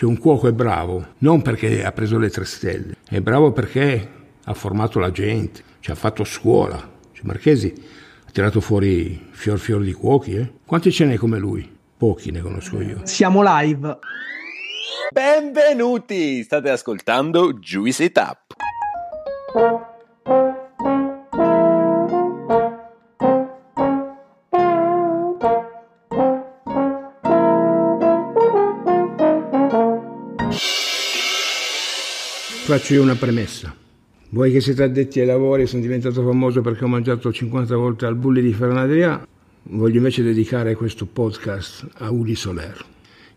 Cioè un cuoco è bravo non perché ha preso le tre stelle, è bravo perché ha formato la gente, cioè ha fatto scuola. Cioè Marchesi ha tirato fuori fior fior di cuochi, eh? Quanti ce n'è come lui? Pochi ne conosco io. Siamo live. Benvenuti! State ascoltando Juicy Tap. Faccio io una premessa. Voi che siete addetti ai lavori, sono diventato famoso perché ho mangiato 50 volte al bulli di Fernaderia, voglio invece dedicare questo podcast a Uli Soler,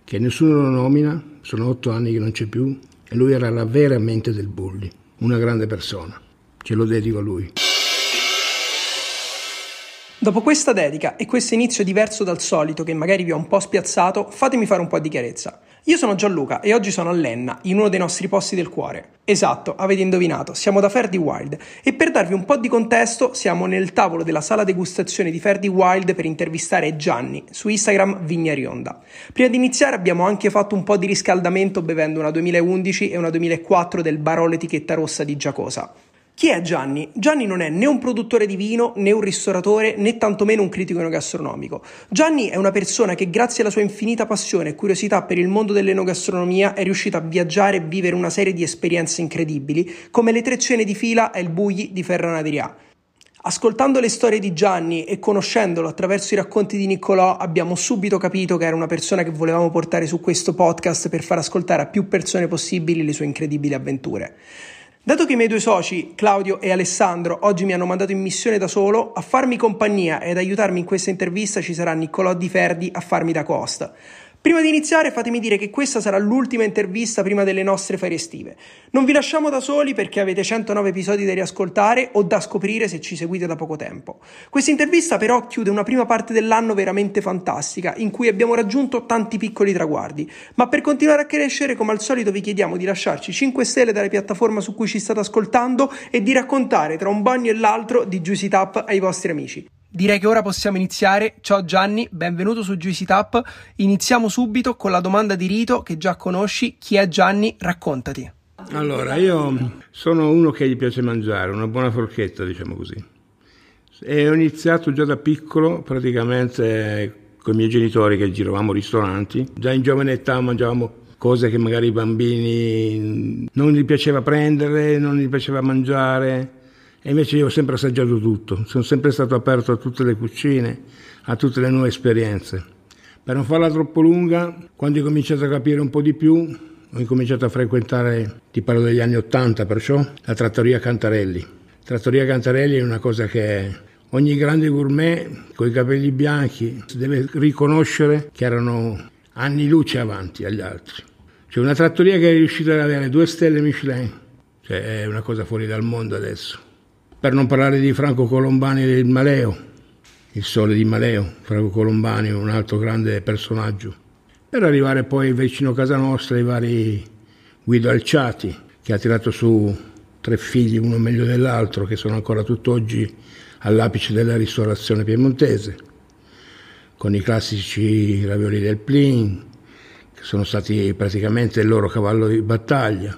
che nessuno lo nomina, sono otto anni che non c'è più, e lui era la vera mente del bulli, una grande persona. Ce lo dedico a lui. Dopo questa dedica e questo inizio diverso dal solito che magari vi ho un po' spiazzato, fatemi fare un po' di chiarezza. Io sono Gianluca e oggi sono a Lenna, in uno dei nostri posti del cuore. Esatto, avete indovinato, siamo da Ferdi Wild e per darvi un po' di contesto siamo nel tavolo della sala degustazione di Ferdi Wild per intervistare Gianni, su Instagram Vigna Rionda. Prima di iniziare abbiamo anche fatto un po' di riscaldamento bevendo una 2011 e una 2004 del Barolo etichetta rossa di Giacosa. Chi è Gianni? Gianni non è né un produttore di vino, né un ristoratore, né tantomeno un critico enogastronomico. Gianni è una persona che grazie alla sua infinita passione e curiosità per il mondo dell'enogastronomia è riuscita a viaggiare e vivere una serie di esperienze incredibili, come le tre cene di fila e il Bugli di Ferranaderia. Ascoltando le storie di Gianni e conoscendolo attraverso i racconti di Niccolò, abbiamo subito capito che era una persona che volevamo portare su questo podcast per far ascoltare a più persone possibili le sue incredibili avventure. Dato che i miei due soci, Claudio e Alessandro, oggi mi hanno mandato in missione da solo, a farmi compagnia ed aiutarmi in questa intervista ci sarà Niccolò Di Ferdi a farmi da costa. Prima di iniziare fatemi dire che questa sarà l'ultima intervista prima delle nostre ferie estive. Non vi lasciamo da soli perché avete 109 episodi da riascoltare o da scoprire se ci seguite da poco tempo. Questa intervista però chiude una prima parte dell'anno veramente fantastica in cui abbiamo raggiunto tanti piccoli traguardi, ma per continuare a crescere come al solito vi chiediamo di lasciarci 5 stelle dalle piattaforme su cui ci state ascoltando e di raccontare tra un bagno e l'altro di Juicy Tap ai vostri amici. Direi che ora possiamo iniziare. Ciao Gianni, benvenuto su Juicy Tap. Iniziamo subito con la domanda di rito che già conosci. Chi è Gianni? Raccontati. Allora, io sono uno che gli piace mangiare, una buona forchetta, diciamo così. E ho iniziato già da piccolo, praticamente con i miei genitori che giravamo ristoranti. Già in giovane età mangiavamo cose che magari i bambini non gli piaceva prendere, non gli piaceva mangiare e invece io ho sempre assaggiato tutto, sono sempre stato aperto a tutte le cucine, a tutte le nuove esperienze. Per non farla troppo lunga, quando ho cominciato a capire un po' di più, ho incominciato a frequentare, ti parlo degli anni Ottanta perciò, la trattoria Cantarelli. Trattoria Cantarelli è una cosa che ogni grande gourmet con i capelli bianchi deve riconoscere che erano anni luce avanti agli altri. C'è una trattoria che è riuscita ad avere due stelle Michelin, cioè è una cosa fuori dal mondo adesso per non parlare di Franco Colombani del Maleo, il sole di Maleo, Franco Colombani, un altro grande personaggio, per arrivare poi vicino a casa nostra ai vari Guido Alciati, che ha tirato su tre figli, uno meglio dell'altro, che sono ancora tutt'oggi all'apice della ristorazione piemontese, con i classici ravioli del Plin, che sono stati praticamente il loro cavallo di battaglia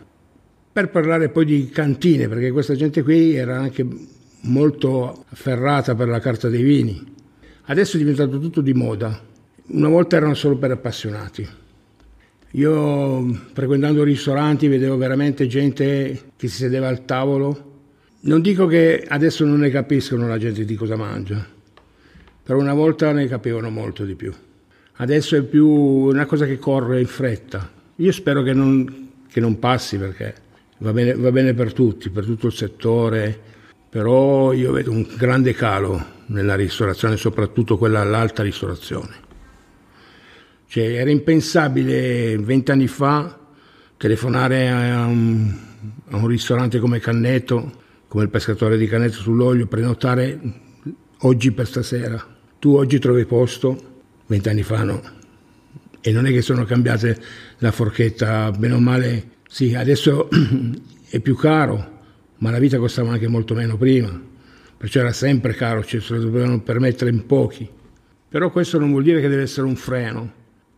per parlare poi di cantine, perché questa gente qui era anche molto afferrata per la carta dei vini. Adesso è diventato tutto di moda. Una volta erano solo per appassionati. Io frequentando ristoranti vedevo veramente gente che si sedeva al tavolo. Non dico che adesso non ne capiscono la gente di cosa mangia, però una volta ne capivano molto di più. Adesso è più una cosa che corre in fretta. Io spero che non, che non passi perché va bene, va bene per tutti, per tutto il settore, però io vedo un grande calo nella ristorazione, soprattutto quella all'alta ristorazione. Cioè, era impensabile vent'anni fa telefonare a un, a un, ristorante come Cannetto, come il pescatore di Cannetto sull'olio, prenotare oggi per stasera. Tu oggi trovi posto, vent'anni fa no. E non è che sono cambiate la forchetta, bene o male sì, adesso è più caro, ma la vita costava anche molto meno prima, perciò era sempre caro, cioè se lo dovevano permettere in pochi. Però questo non vuol dire che deve essere un freno.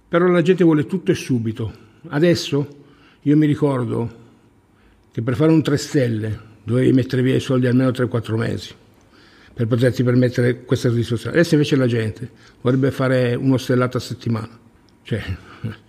Però la gente vuole tutto e subito. Adesso io mi ricordo che per fare un 3 stelle dovevi mettere via i soldi almeno 3-4 mesi per poterti permettere questa soddisfazione. Adesso invece la gente vorrebbe fare uno stellato a settimana. Cioè,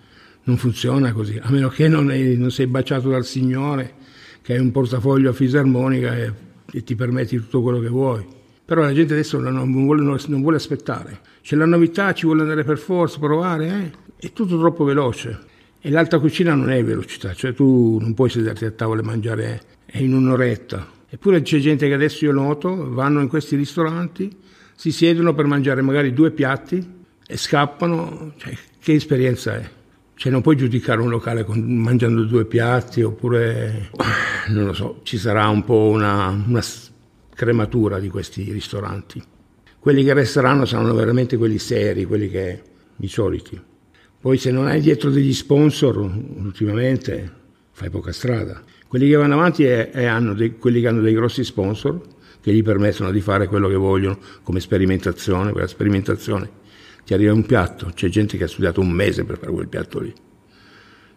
non funziona così, a meno che non, è, non sei baciato dal Signore, che hai un portafoglio a fisarmonica e, e, ti permetti tutto quello che vuoi. Però la gente adesso non vuole, non vuole aspettare. C'è la novità, ci vuole andare per forza, provare, eh? è tutto troppo veloce. E l'alta cucina non è velocità, cioè tu non puoi sederti a tavola e mangiare in un'oretta. Eppure c'è gente che adesso io noto, vanno in questi ristoranti, si siedono per mangiare magari due piatti e scappano. Cioè, che esperienza è? Cioè non puoi giudicare un locale con, mangiando due piatti oppure, non lo so, ci sarà un po' una, una crematura di questi ristoranti. Quelli che resteranno saranno veramente quelli seri, quelli che i soliti. Poi se non hai dietro degli sponsor, ultimamente fai poca strada. Quelli che vanno avanti è, è hanno dei, quelli che hanno dei grossi sponsor che gli permettono di fare quello che vogliono come sperimentazione. Quella sperimentazione ti arriva un piatto, c'è gente che ha studiato un mese per fare quel piatto lì.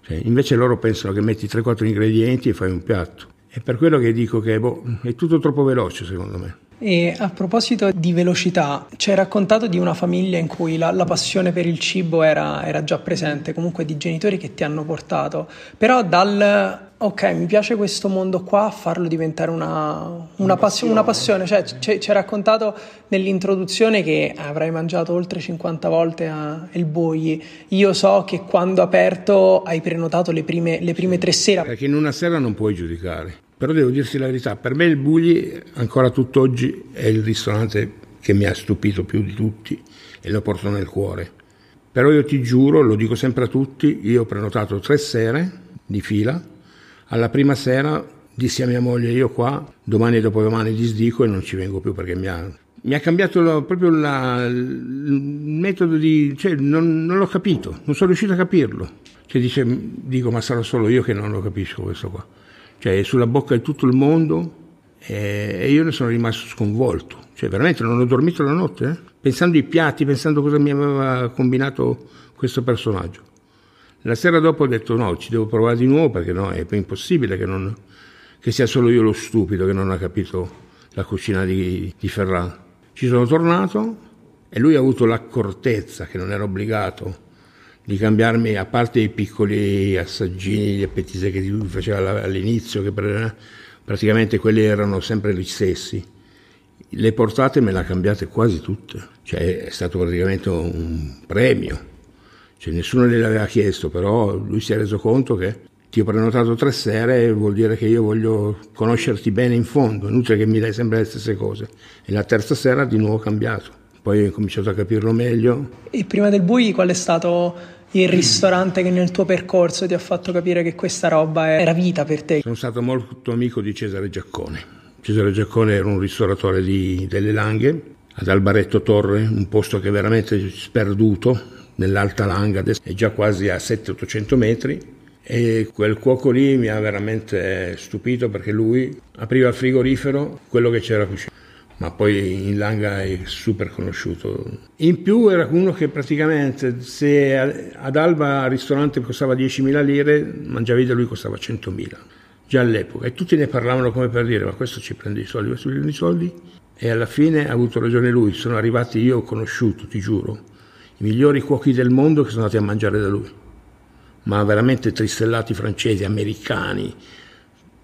Cioè, invece loro pensano che metti 3-4 ingredienti e fai un piatto. È per quello che dico che boh, è tutto troppo veloce secondo me. E a proposito di velocità, ci hai raccontato di una famiglia in cui la, la passione per il cibo era, era, già presente, comunque di genitori che ti hanno portato, però dal ok, mi piace questo mondo qua, farlo diventare una, una, una passione. Una passione. Cioè, ci, ci hai raccontato nell'introduzione che avrai mangiato oltre 50 volte a El Boi. Io so che quando aperto hai prenotato le prime, le prime tre sere. Perché in una sera non puoi giudicare però devo dirti la verità, per me il Bugli ancora tutt'oggi è il ristorante che mi ha stupito più di tutti e lo porto nel cuore. Però io ti giuro, lo dico sempre a tutti, io ho prenotato tre sere di fila, alla prima sera dissi a mia moglie io qua, domani e dopodomani disdico e non ci vengo più perché mi ha, mi ha cambiato proprio la, il metodo di... cioè non, non, l'ho capito, non sono riuscito a capirlo. Cioè dice, dico ma sarò solo io che non lo capisco questo qua cioè sulla bocca di tutto il mondo e io ne sono rimasto sconvolto, cioè veramente non ho dormito la notte, eh? pensando ai piatti, pensando cosa mi aveva combinato questo personaggio. La sera dopo ho detto no, ci devo provare di nuovo perché no, è impossibile che, non, che sia solo io lo stupido che non ha capito la cucina di, di Ferran. Ci sono tornato e lui ha avuto l'accortezza, che non era obbligato, di cambiarmi, a parte i piccoli assaggini, gli appetiti che lui faceva all'inizio, che praticamente quelli erano sempre gli stessi. Le portate me le ha cambiate quasi tutte, cioè è stato praticamente un premio. Cioè, nessuno gliel'aveva chiesto, però lui si è reso conto che ti ho prenotato tre sere, vuol dire che io voglio conoscerti bene in fondo, inutile che mi dai sempre le stesse cose. E la terza sera di nuovo cambiato poi ho cominciato a capirlo meglio. E prima del Bui qual è stato il ristorante che nel tuo percorso ti ha fatto capire che questa roba era vita per te? Sono stato molto amico di Cesare Giaccone. Cesare Giaccone era un ristoratore di, delle Langhe ad Albaretto Torre, un posto che è veramente sperduto nell'Alta Langa, adesso è già quasi a 700-800 metri e quel cuoco lì mi ha veramente stupito perché lui apriva il frigorifero, quello che c'era cucina ma poi in Langa è super conosciuto. In più era uno che praticamente se ad Alba il ristorante costava 10.000 lire, mangiavi da lui costava 100.000, già all'epoca. E tutti ne parlavano come per dire, ma questo ci prende i soldi, questo ci prende i soldi. E alla fine ha avuto ragione lui, sono arrivati, io ho conosciuto, ti giuro, i migliori cuochi del mondo che sono andati a mangiare da lui. Ma veramente tristellati francesi, americani,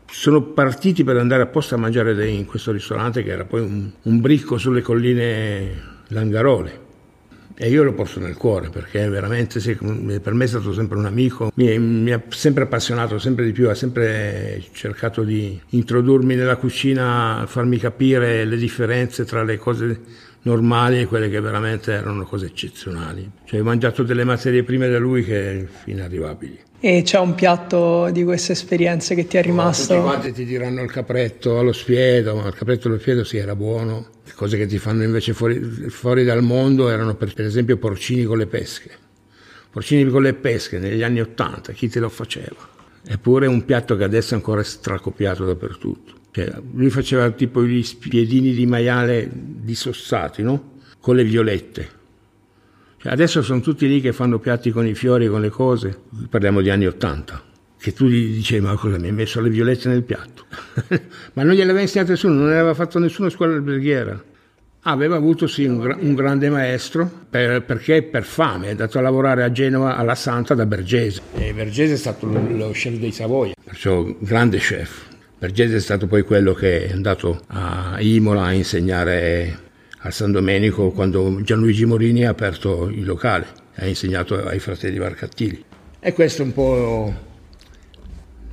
sono partiti per andare apposta a mangiare in questo ristorante che era poi un, un bricco sulle colline Langarole. E io lo porto nel cuore perché veramente per me è stato sempre un amico, mi, mi, ha sempre appassionato sempre di più, ha sempre cercato di introdurmi nella cucina, farmi capire le differenze tra le cose normali e quelle che veramente erano cose eccezionali. Cioè ho mangiato delle materie prime da lui che inarrivabili. E c'è un piatto di queste esperienze che ti è rimasto? Tutti quanti ti diranno il capretto allo spiedo, ma il capretto allo spiedo sì era buono. Le cose che ti fanno invece fuori, fuori dal mondo erano per, per, esempio porcini con le pesche. Porcini con le pesche negli anni Ottanta, chi te lo faceva? Eppure un piatto che adesso è ancora stracopiato dappertutto. Cioè, lui faceva tipo gli spiedini di maiale dissossati, no? Con le violette Cioè, adesso sono tutti lì che fanno piatti con i fiori, con le cose. Parliamo di anni Ottanta. Che tu gli dicevi, ma cosa mi hai messo le violette nel piatto? ma non gliel'aveva insegnato nessuno, non aveva fatto nessuna scuola alberghiera. Aveva avuto sì un, un grande maestro per, perché per fame è andato a lavorare a Genova alla Santa da Bergese. E Bergese è stato lo chef dei Savoia, perciò grande chef. Bergese è stato poi quello che è andato a Imola a insegnare a San Domenico quando Gianluigi Morini ha aperto il locale, ha insegnato ai fratelli Varcattili. E questo è un po'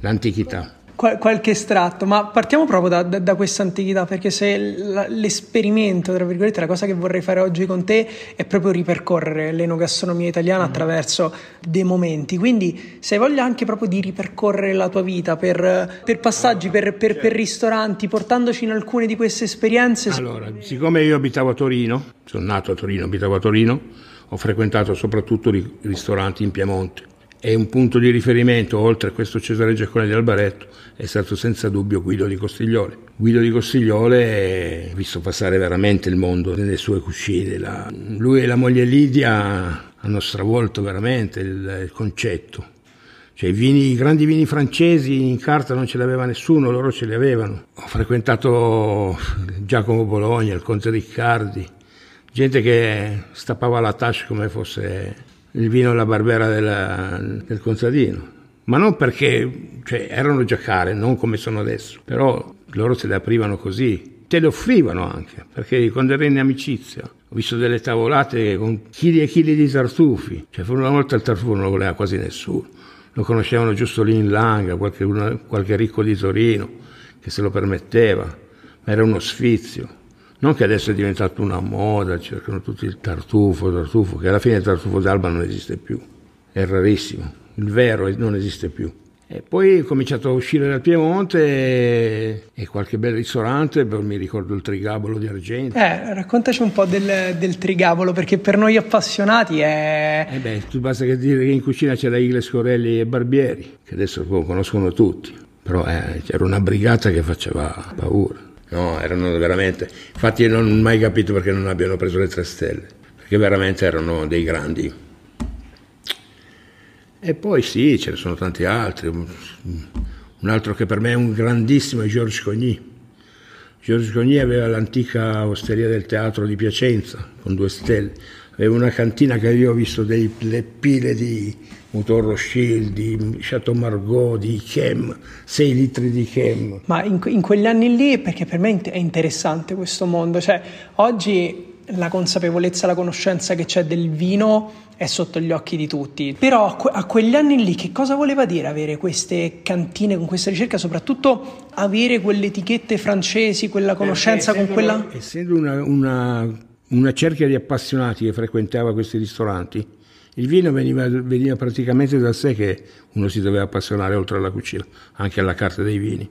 l'antichità. Qual- qualche estratto, ma partiamo proprio da, da, da questa antichità, perché se l- l'esperimento, tra virgolette, la cosa che vorrei fare oggi con te è proprio ripercorrere l'enogastronomia italiana mm. attraverso dei momenti, quindi se hai voglia anche proprio di ripercorrere la tua vita per, per passaggi, per, per, per, ristoranti, portandoci in alcune di queste esperienze. Allora, siccome io abitavo a Torino, sono nato a Torino, abitavo a Torino, ho frequentato soprattutto i ristoranti in Piemonte e un punto di riferimento, oltre a questo Cesare Giaccone di Albaretto, è stato senza dubbio Guido di Costigliole. Guido di Costigliole ha visto passare veramente il mondo nelle sue cucine. La, lui e la moglie Lidia hanno stravolto veramente il, il concetto. Cioè, i, vini, i grandi vini francesi in carta non ce l'aveva nessuno, loro ce li avevano. Ho frequentato Giacomo Bologna, il Conte Riccardi, gente che stappava la tasca come fosse il vino alla barbera della, del contadino. Ma non perché cioè, erano già care, non come sono adesso, però loro se le aprivano così, te le offrivano anche, perché quando ero in amicizia ho visto delle tavolate con chili e chili di tartufi, cioè una volta il tartufo non lo voleva quasi nessuno, lo conoscevano giusto lì in Langa, qualche, qualche ricco di Torino che se lo permetteva, ma era uno sfizio. Non che adesso è diventato una moda, cercano tutti il tartufo, il tartufo, che alla fine il tartufo d'alba non esiste più, è rarissimo, il vero non esiste più. E poi ho cominciato a uscire dal Piemonte e, e qualche bel ristorante, mi ricordo il Trigabolo di Argento. Eh, raccontaci un po' del, del Trigabolo, perché per noi appassionati è... Eh beh, tu basta che dire che in cucina c'era Igles, Corelli e Barbieri, che adesso conoscono tutti, però eh, c'era una brigata che faceva paura. No, erano veramente. Infatti, io non ho mai capito perché non abbiano preso le tre stelle, perché veramente erano dei grandi. E poi sì, ce ne sono tanti altri. Un altro che per me è un grandissimo è Georges Cogny. Georges Cogny aveva l'antica osteria del teatro di Piacenza con due stelle. Aveva una cantina che io ho visto delle pile di Motor Rothschild, di Chateau Margaux, di Chem, 6 litri di Chem. Ma in, in, quegli anni lì, perché per me è interessante questo mondo, cioè oggi la consapevolezza, la conoscenza che c'è del vino è sotto gli occhi di tutti. Però a, que- a quegli anni lì che cosa voleva dire avere queste cantine con questa ricerca, soprattutto avere quelle etichette francesi, quella conoscenza con quella... Essendo una, una, una cerchia di appassionati che frequentava questi ristoranti, il vino veniva, veniva, praticamente da sé che uno si doveva appassionare oltre alla cucina, anche alla carta dei vini.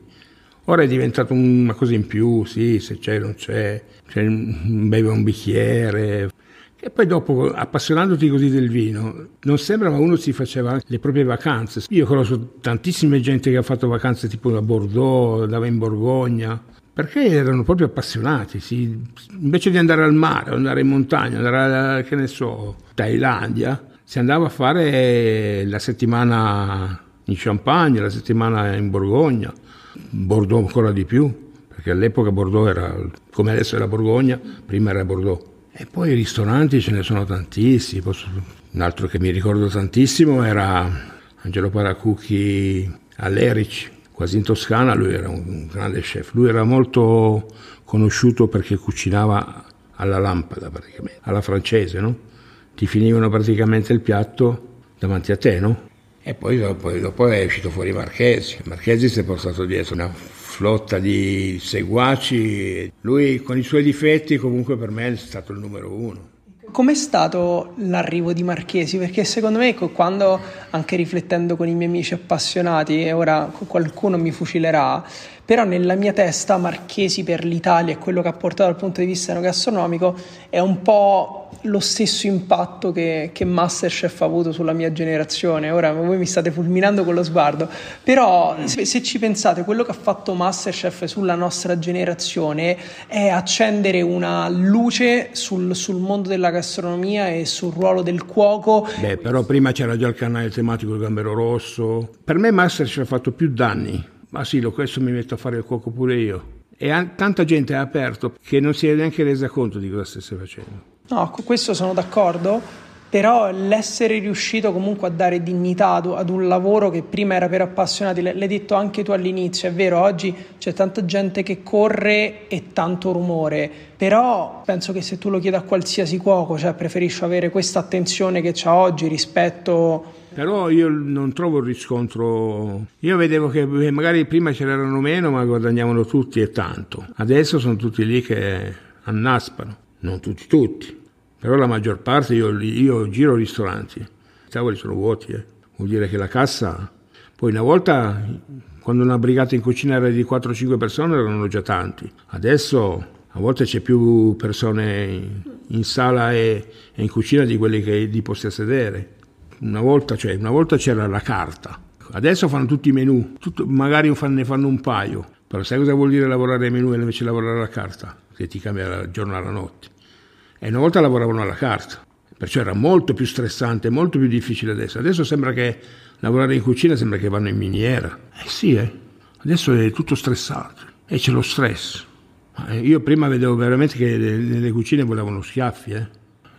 Ora è diventato una cosa in più, sì, se c'è non c'è, c'è beve un bicchiere. E poi dopo, appassionandoti così del vino, non sembra ma uno si faceva le proprie vacanze. Io conosco tantissime gente che ha fatto vacanze tipo a Bordeaux, andava in Borgogna, perché erano proprio appassionati, sì. invece di andare al mare, andare in montagna, andare, a, che ne so, Thailandia, si andava a fare la settimana in Champagne, la settimana in Borgogna, Bordeaux ancora di più, perché all'epoca Bordeaux era come adesso la Borgogna, prima era Bordeaux. E poi i ristoranti ce ne sono tantissimi, un altro che mi ricordo tantissimo era Angelo Paracucchi all'Eric, quasi in Toscana, lui era un grande chef, lui era molto conosciuto perché cucinava alla lampada praticamente, alla francese, no? ti finivano praticamente il piatto davanti a te, no? E poi dopo, dopo è uscito fuori Marchesi. Marchesi si è portato dietro una flotta di seguaci. Lui con i suoi difetti comunque per me è stato il numero uno. Com'è stato l'arrivo di Marchesi? Perché secondo me quando, anche riflettendo con i miei amici appassionati, e ora qualcuno mi fucilerà, però nella mia testa Marchesi per l'Italia e quello che ha portato dal punto di vista gastronomico è un po' lo stesso impatto che, che Masterchef ha avuto sulla mia generazione. Ora voi mi state fulminando con lo sguardo, però se, se ci pensate, quello che ha fatto Masterchef sulla nostra generazione è accendere una luce sul, sul mondo della gastronomia e sul ruolo del cuoco. Beh, però prima c'era già il canale tematico del Gambero Rosso. Per me Masterchef ha fatto più danni. Ma sì, questo mi metto a fare il cuoco pure io. E tanta gente ha aperto che non si è neanche resa conto di cosa stesse facendo. No, con questo sono d'accordo, però l'essere riuscito comunque a dare dignità ad un lavoro che prima era per appassionati, l'hai detto anche tu all'inizio, è vero, oggi c'è tanta gente che corre e tanto rumore, però penso che se tu lo chiedi a qualsiasi cuoco, cioè preferisci avere questa attenzione che c'ha oggi rispetto... Però io non trovo il riscontro. Io vedevo che magari prima ce n'erano meno, ma guadagnavano tutti e tanto. Adesso sono tutti lì che annaspano non tutti tutti, però la maggior parte io, io giro ristoranti, i tavoli sono vuoti, eh. vuol dire che la cassa, poi una volta quando una brigata in cucina era di 4-5 persone erano già tanti, adesso a volte c'è più persone in sala e, e in cucina di quelli che di posti a sedere. Una volta, cioè, una volta c'era la carta, adesso fanno tutti i menù, tutto, magari ne fanno un paio, però sai cosa vuol dire lavorare ai menù e invece lavorare alla carta? Che ti cambia dal giorno alla notte e una volta lavoravano alla carta, perciò era molto più stressante, molto più difficile adesso. Adesso sembra che lavorare in cucina sembra che vanno in miniera. Eh sì, eh. adesso è tutto stressato e c'è lo stress. Eh, io prima vedevo veramente che nelle cucine volavano schiaffi, eh.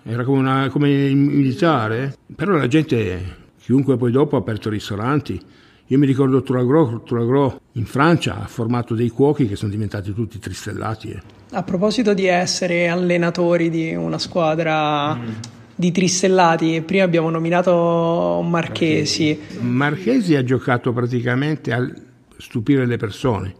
Era come, una, come il militare, però la gente, chiunque poi dopo ha aperto ristoranti, io mi ricordo Touragro, Touragro in Francia ha formato dei cuochi che sono diventati tutti tristellati. Eh. A proposito di essere allenatori di una squadra mm. di tristellati, prima abbiamo nominato Marchesi. Marchesi ha giocato praticamente a stupire le persone,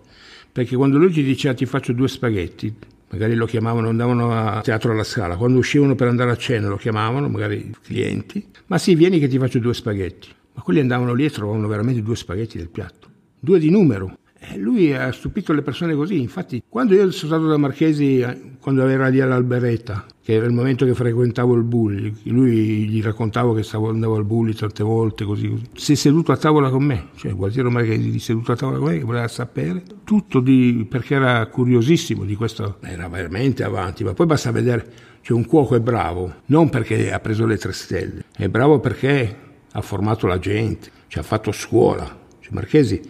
perché quando lui gli diceva ti faccio due spaghetti, magari lo chiamavano, andavano a teatro alla scala, quando uscivano per andare a cena lo chiamavano, magari clienti, ma sì, vieni che ti faccio due spaghetti. Ma quelli andavano lì e trovavano veramente due spaghetti del piatto, due di numero. E lui ha stupito le persone così. Infatti, quando io sono stato da Marchesi, eh, quando era lì all'Alberetta, che era il momento che frequentavo il Bulli, lui gli raccontavo che stavo, andavo al Bulli tante volte, così, così. Si è seduto a tavola con me, cioè Gualtiero Marchesi seduto a tavola con me, che voleva sapere tutto di, perché era curiosissimo di questo, era veramente avanti, ma poi basta vedere, cioè un cuoco è bravo, non perché ha preso le tre stelle, è bravo perché ha formato la gente, ci ha fatto scuola. Cioè, Marchesi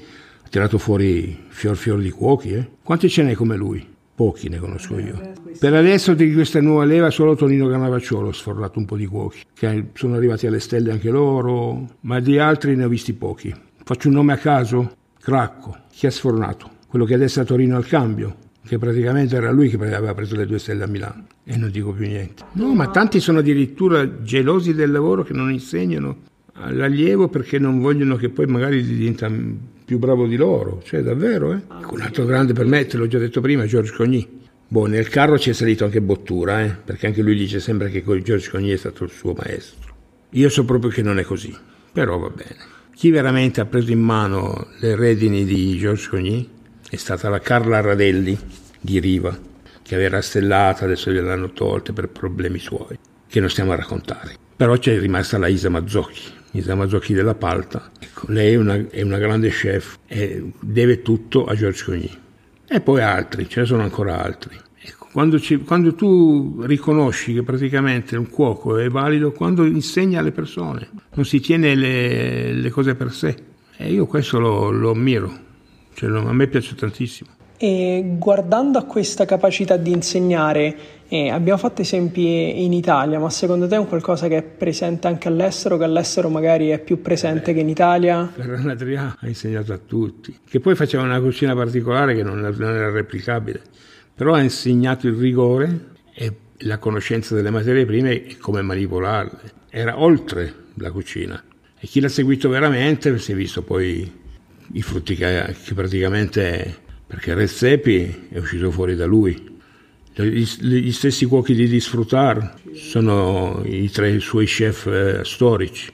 tirato fuori fior fior di cuochi. Eh? Quanti ce n'è come lui? Pochi ne conosco io. Per adesso di questa nuova leva solo Tonino Canavacciolo ha sfornato un po' di cuochi, che sono arrivati alle stelle anche loro, ma di altri ne ho visti pochi. Faccio un nome a caso? Cracco. Chi ha sfornato? Quello che adesso è a Torino al cambio, che praticamente era lui che aveva preso le due stelle a Milano. E non dico più niente. No, ma tanti sono addirittura gelosi del lavoro che non insegnano all'allievo perché non vogliono che poi magari diventa più bravo di loro, cioè davvero. Eh? Un altro grande per me, te l'ho già detto prima, George Cogny. Boh, nel carro ci è salito anche Bottura, eh? perché anche lui dice sempre che George Cogny è stato il suo maestro. Io so proprio che non è così, però va bene. Chi veramente ha preso in mano le redini di George Cogny è stata la Carla Radelli di Riva, che aveva rastellata, adesso gliel'hanno tolte per problemi suoi, che non stiamo a raccontare. Però c'è rimasta la Isa Mazzocchi, Mazzocchi della Palta. Ecco, lei è una, è una, grande chef e deve tutto a George Cogny. E poi altri, ce ne sono ancora altri. Ecco, quando, ci, quando, tu riconosci che praticamente un cuoco è valido, quando insegna alle persone, non si tiene le, le cose per sé. E io questo lo, lo ammiro, cioè, a me piace tantissimo. E guardando a questa capacità di insegnare, eh, abbiamo fatto esempi in Italia, ma secondo te è un qualcosa che è presente anche all'estero, che all'estero magari è più presente Beh, che in Italia? Ferran Adrià ha insegnato a tutti, che poi faceva una cucina particolare che non, non era replicabile, però ha insegnato il rigore e la conoscenza delle materie prime e come manipolarle. Era oltre la cucina. E chi l'ha seguito veramente si è visto poi i frutti che, che praticamente perché Rezzepi è uscito fuori da lui. Gli, gli stessi cuochi di Disfrutar sono i tre suoi chef eh, storici.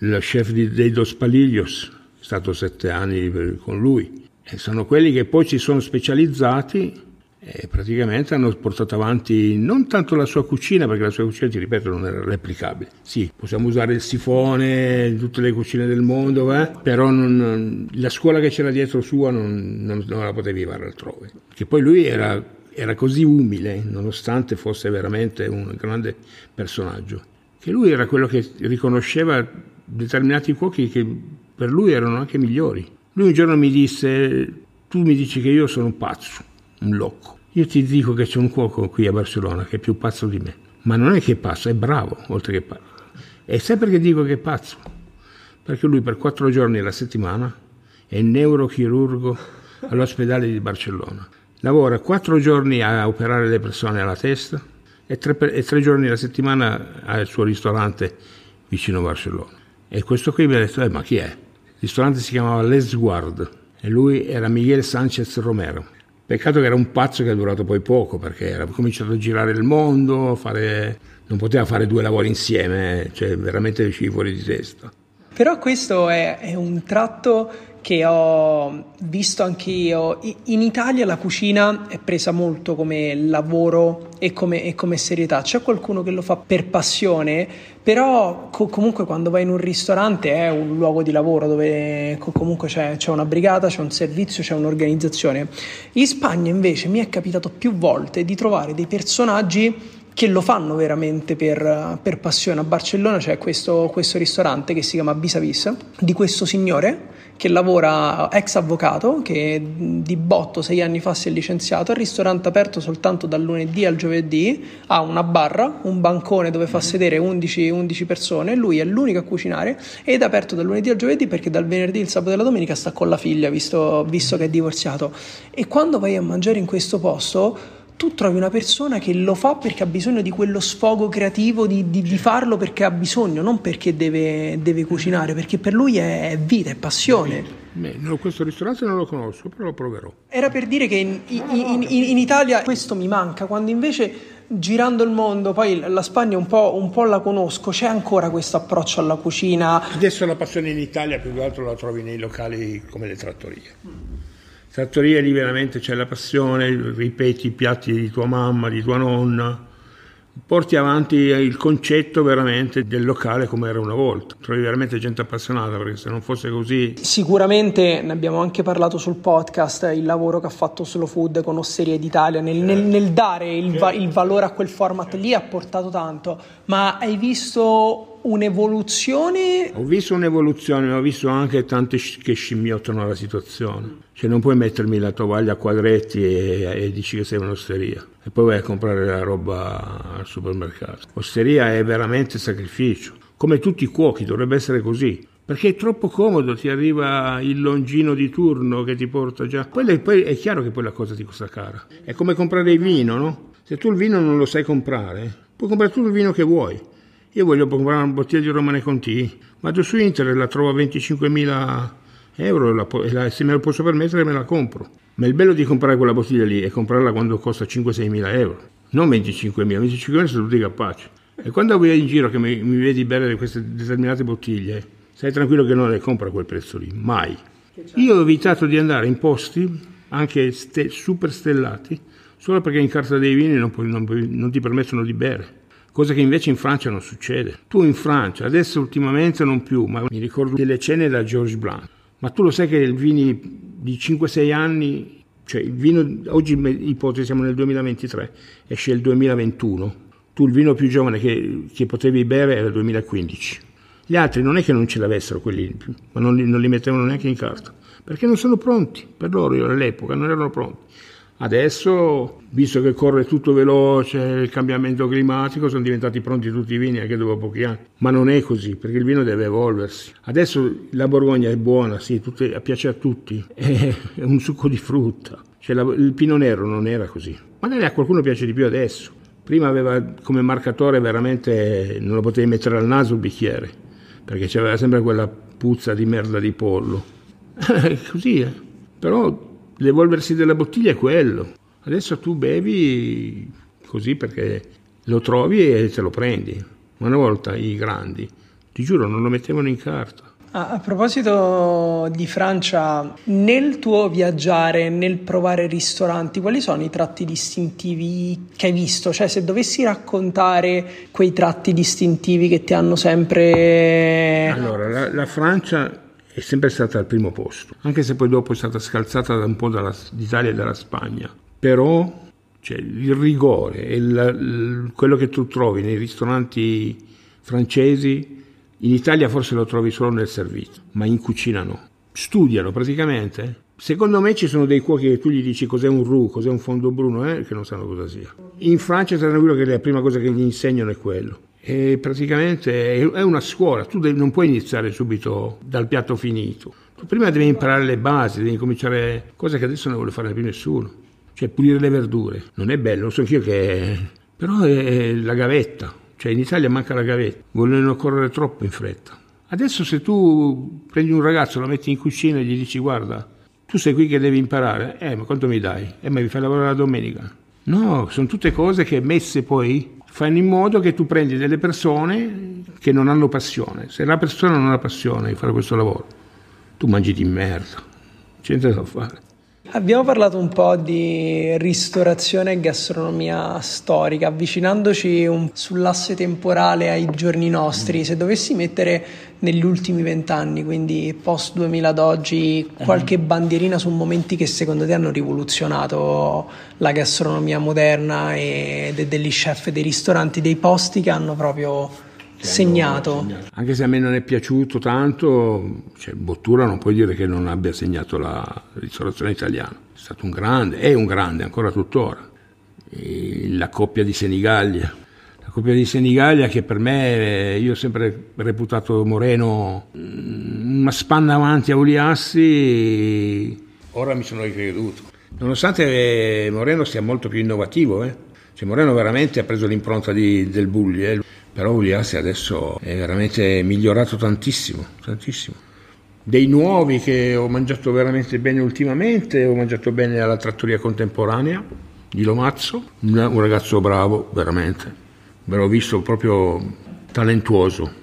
Il chef di, dei Dos Paliglios è stato sette anni con lui. E sono quelli che poi si sono specializzati e praticamente hanno portato avanti non tanto la sua cucina, perché la sua cucina, ti ripeto, non era replicabile. Sì, possiamo usare il sifone, tutte le cucine del mondo, eh? però non, la scuola che c'era dietro sua non, non, non la potevi fare altrove. Che poi lui era, era così umile, nonostante fosse veramente un grande personaggio, che lui era quello che riconosceva determinati cuochi che per lui erano anche migliori. Lui un giorno mi disse, tu mi dici che io sono un pazzo, un locco. Io ti dico che c'è un cuoco qui a Barcellona che è più pazzo di me, ma non è che è pazzo, è bravo, oltre che pazzo. E sai perché dico che è pazzo? Perché lui per quattro giorni alla settimana è neurochirurgo all'ospedale di Barcellona. Lavora quattro giorni a operare le persone alla testa e tre, e tre giorni alla settimana al suo ristorante vicino a Barcellona. E questo qui mi ha detto, eh, ma chi è? Il ristorante si chiamava Les Guard e lui era Miguel Sanchez Romero. Peccato che era un pazzo che è durato poi poco perché era cominciato a girare il mondo, fare... non poteva fare due lavori insieme, cioè veramente uscivi fuori di testa. Però questo è, è un tratto che ho visto anch'io. In Italia la cucina è presa molto come lavoro e come, e come serietà. C'è qualcuno che lo fa per passione, però co- comunque quando vai in un ristorante è un luogo di lavoro dove co- comunque c'è, c'è, una brigata, c'è un servizio, c'è un'organizzazione. In Spagna invece mi è capitato più volte di trovare dei personaggi che lo fanno veramente per, per passione. A Barcellona c'è questo, questo, ristorante che si chiama Vis a Vis di questo signore che lavora ex avvocato che di botto sei anni fa si è licenziato, il ristorante aperto soltanto dal lunedì al giovedì, ha una barra, un bancone dove fa sedere 11, 11 persone, lui è l'unico a cucinare ed è aperto dal lunedì al giovedì perché dal venerdì, il sabato e la domenica sta con la figlia visto, visto che è divorziato. E quando vai a mangiare in questo posto tu trovi una persona che lo fa perché ha bisogno di quello sfogo creativo, di, di, di farlo perché ha bisogno, non perché deve, deve, cucinare, perché per lui è vita, è passione. Beh, no, questo ristorante non lo conosco, però lo proverò. Era per dire che in, in, in, in, Italia questo mi manca, quando invece girando il mondo, poi la Spagna un po', un po', la conosco, c'è ancora questo approccio alla cucina. Adesso la passione in Italia più che altro la trovi nei locali come le trattorie. Trattoria lì veramente c'è la passione, ripeti i piatti di tua mamma, di tua nonna, porti avanti il concetto veramente del locale come era una volta. Trovi veramente gente appassionata perché se non fosse così... Sicuramente ne abbiamo anche parlato sul podcast, il lavoro che ha fatto Slow Food con Osteria d'Italia nel, nel, nel dare il, va- il valore a quel format lì ha portato tanto, ma hai visto un'evoluzione? Ho visto un'evoluzione, ma ho visto anche tanti che scimmiottano la situazione. Cioè non puoi mettermi la tovaglia a quadretti e, e dici che sei un'osteria e poi vai a comprare la roba al supermercato. Osteria è veramente sacrificio, come tutti i cuochi, dovrebbe essere così. Perché è troppo comodo, ti arriva il longino di turno che ti porta già. Poi, poi è chiaro che poi la cosa ti costa cara. È come comprare il vino, no? Se tu il vino non lo sai comprare, puoi comprare tutto il vino che vuoi io voglio comprare una bottiglia di Romane Conti, vado su internet, la trovo a 25.000 euro la, la, se me lo posso permettere me la compro. Ma il bello di comprare quella bottiglia lì è comprarla quando costa 5-6 mila euro, non 25 mila, 25 mila sono tutti capaci. E quando vai in giro che mi, mi vedi bere queste determinate bottiglie, stai tranquillo che non le compra a quel prezzo lì, mai. Io ho evitato di andare in posti, anche ste, super stellati, solo perché in carta dei vini non, non, non ti permettono di bere cosa che invece in Francia non succede. Tu in Francia, adesso ultimamente non più, ma mi ricordo delle cene da George Blanc, ma tu lo sai che il vini di 5-6 anni, cioè il vino, oggi ipotesi siamo nel 2023, esce il 2021, tu il vino più giovane che, che potevi bere era il 2015. Gli altri non è che non ce l'avessero quelli, ma non li, non li mettevano neanche in carta, perché non sono pronti, per loro all'epoca non erano pronti. Adesso, visto che corre tutto veloce, il cambiamento climatico, sono diventati pronti tutti i vini anche dopo pochi anni. Ma non è così, perché il vino deve evolversi. Adesso la Borgogna è buona, sì, tutte, piace a tutti, è un succo di frutta. Cioè, la, il Pino Nero non era così. Magari a qualcuno piace di più adesso. Prima aveva come marcatore veramente, non lo potevi mettere al naso il bicchiere, perché c'aveva sempre quella puzza di merda di pollo. così, eh. Però l'evolversi della bottiglia è quello. Adesso tu bevi così perché lo trovi e te lo prendi. Ma una volta i grandi, ti giuro, non lo mettevano in carta. Ah, a proposito di Francia, nel tuo viaggiare, nel provare ristoranti, quali sono i tratti distintivi che hai visto? Cioè, se dovessi raccontare quei tratti distintivi che ti hanno sempre... Allora, la, la Francia è sempre stata al primo posto, anche se poi dopo è stata scalzata un po' dall'Italia e dalla Spagna. Però cioè, il rigore e quello che tu trovi nei ristoranti francesi in Italia forse lo trovi solo nel servizio, ma in cucina no. Studiano praticamente. Secondo me ci sono dei cuochi che tu gli dici cos'è un roux, cos'è un fondo bruno, eh, che non sanno cosa sia. In Francia sarà quello che la prima cosa che gli insegnano è quello. E praticamente è una scuola, tu non puoi iniziare subito dal piatto finito. Tu prima devi imparare le basi, devi cominciare, cosa che adesso non vuole fare più nessuno. Cioè pulire le verdure. Non è bello, lo so anch'io che... però è la gavetta cioè in Italia manca la gavetta, vogliono correre troppo in fretta. Adesso se tu prendi un ragazzo, lo metti in cucina e gli dici guarda, tu sei qui che devi imparare, eh ma quanto mi dai? Eh ma mi fai lavorare la domenica? No, sono tutte cose che messe poi fanno in modo che tu prendi delle persone che non hanno passione. Se la persona non ha passione di fare questo lavoro, tu mangi di merda, c'è niente da fare. Abbiamo parlato un po' di ristorazione e gastronomia storica, avvicinandoci un, sull'asse temporale ai giorni nostri. Se dovessi mettere negli ultimi vent'anni, quindi post 2000 ad oggi, qualche bandierina su momenti che secondo te hanno rivoluzionato la gastronomia moderna e de- degli chef dei ristoranti, dei posti che hanno proprio segnato. Anche se a me non è piaciuto tanto, cioè, Bottura non puoi dire che non abbia segnato la ristorazione italiana. È stato un grande, è un grande ancora tuttora. E la coppia di Senigallia. La coppia di Senigallia che per me, io ho sempre reputato Moreno mm, una spanna avanti a Uliassi, ora mi sono ricreduto. Nonostante Moreno sia molto più innovativo, eh? cioè, Moreno veramente ha preso l'impronta di, del Bulli. Eh? Però Uliassi adesso è veramente migliorato tantissimo, tantissimo. Dei nuovi che ho mangiato veramente bene ultimamente, ho mangiato bene alla trattoria contemporanea di Lomazzo, un ragazzo bravo, veramente, ve l'ho visto proprio talentuoso.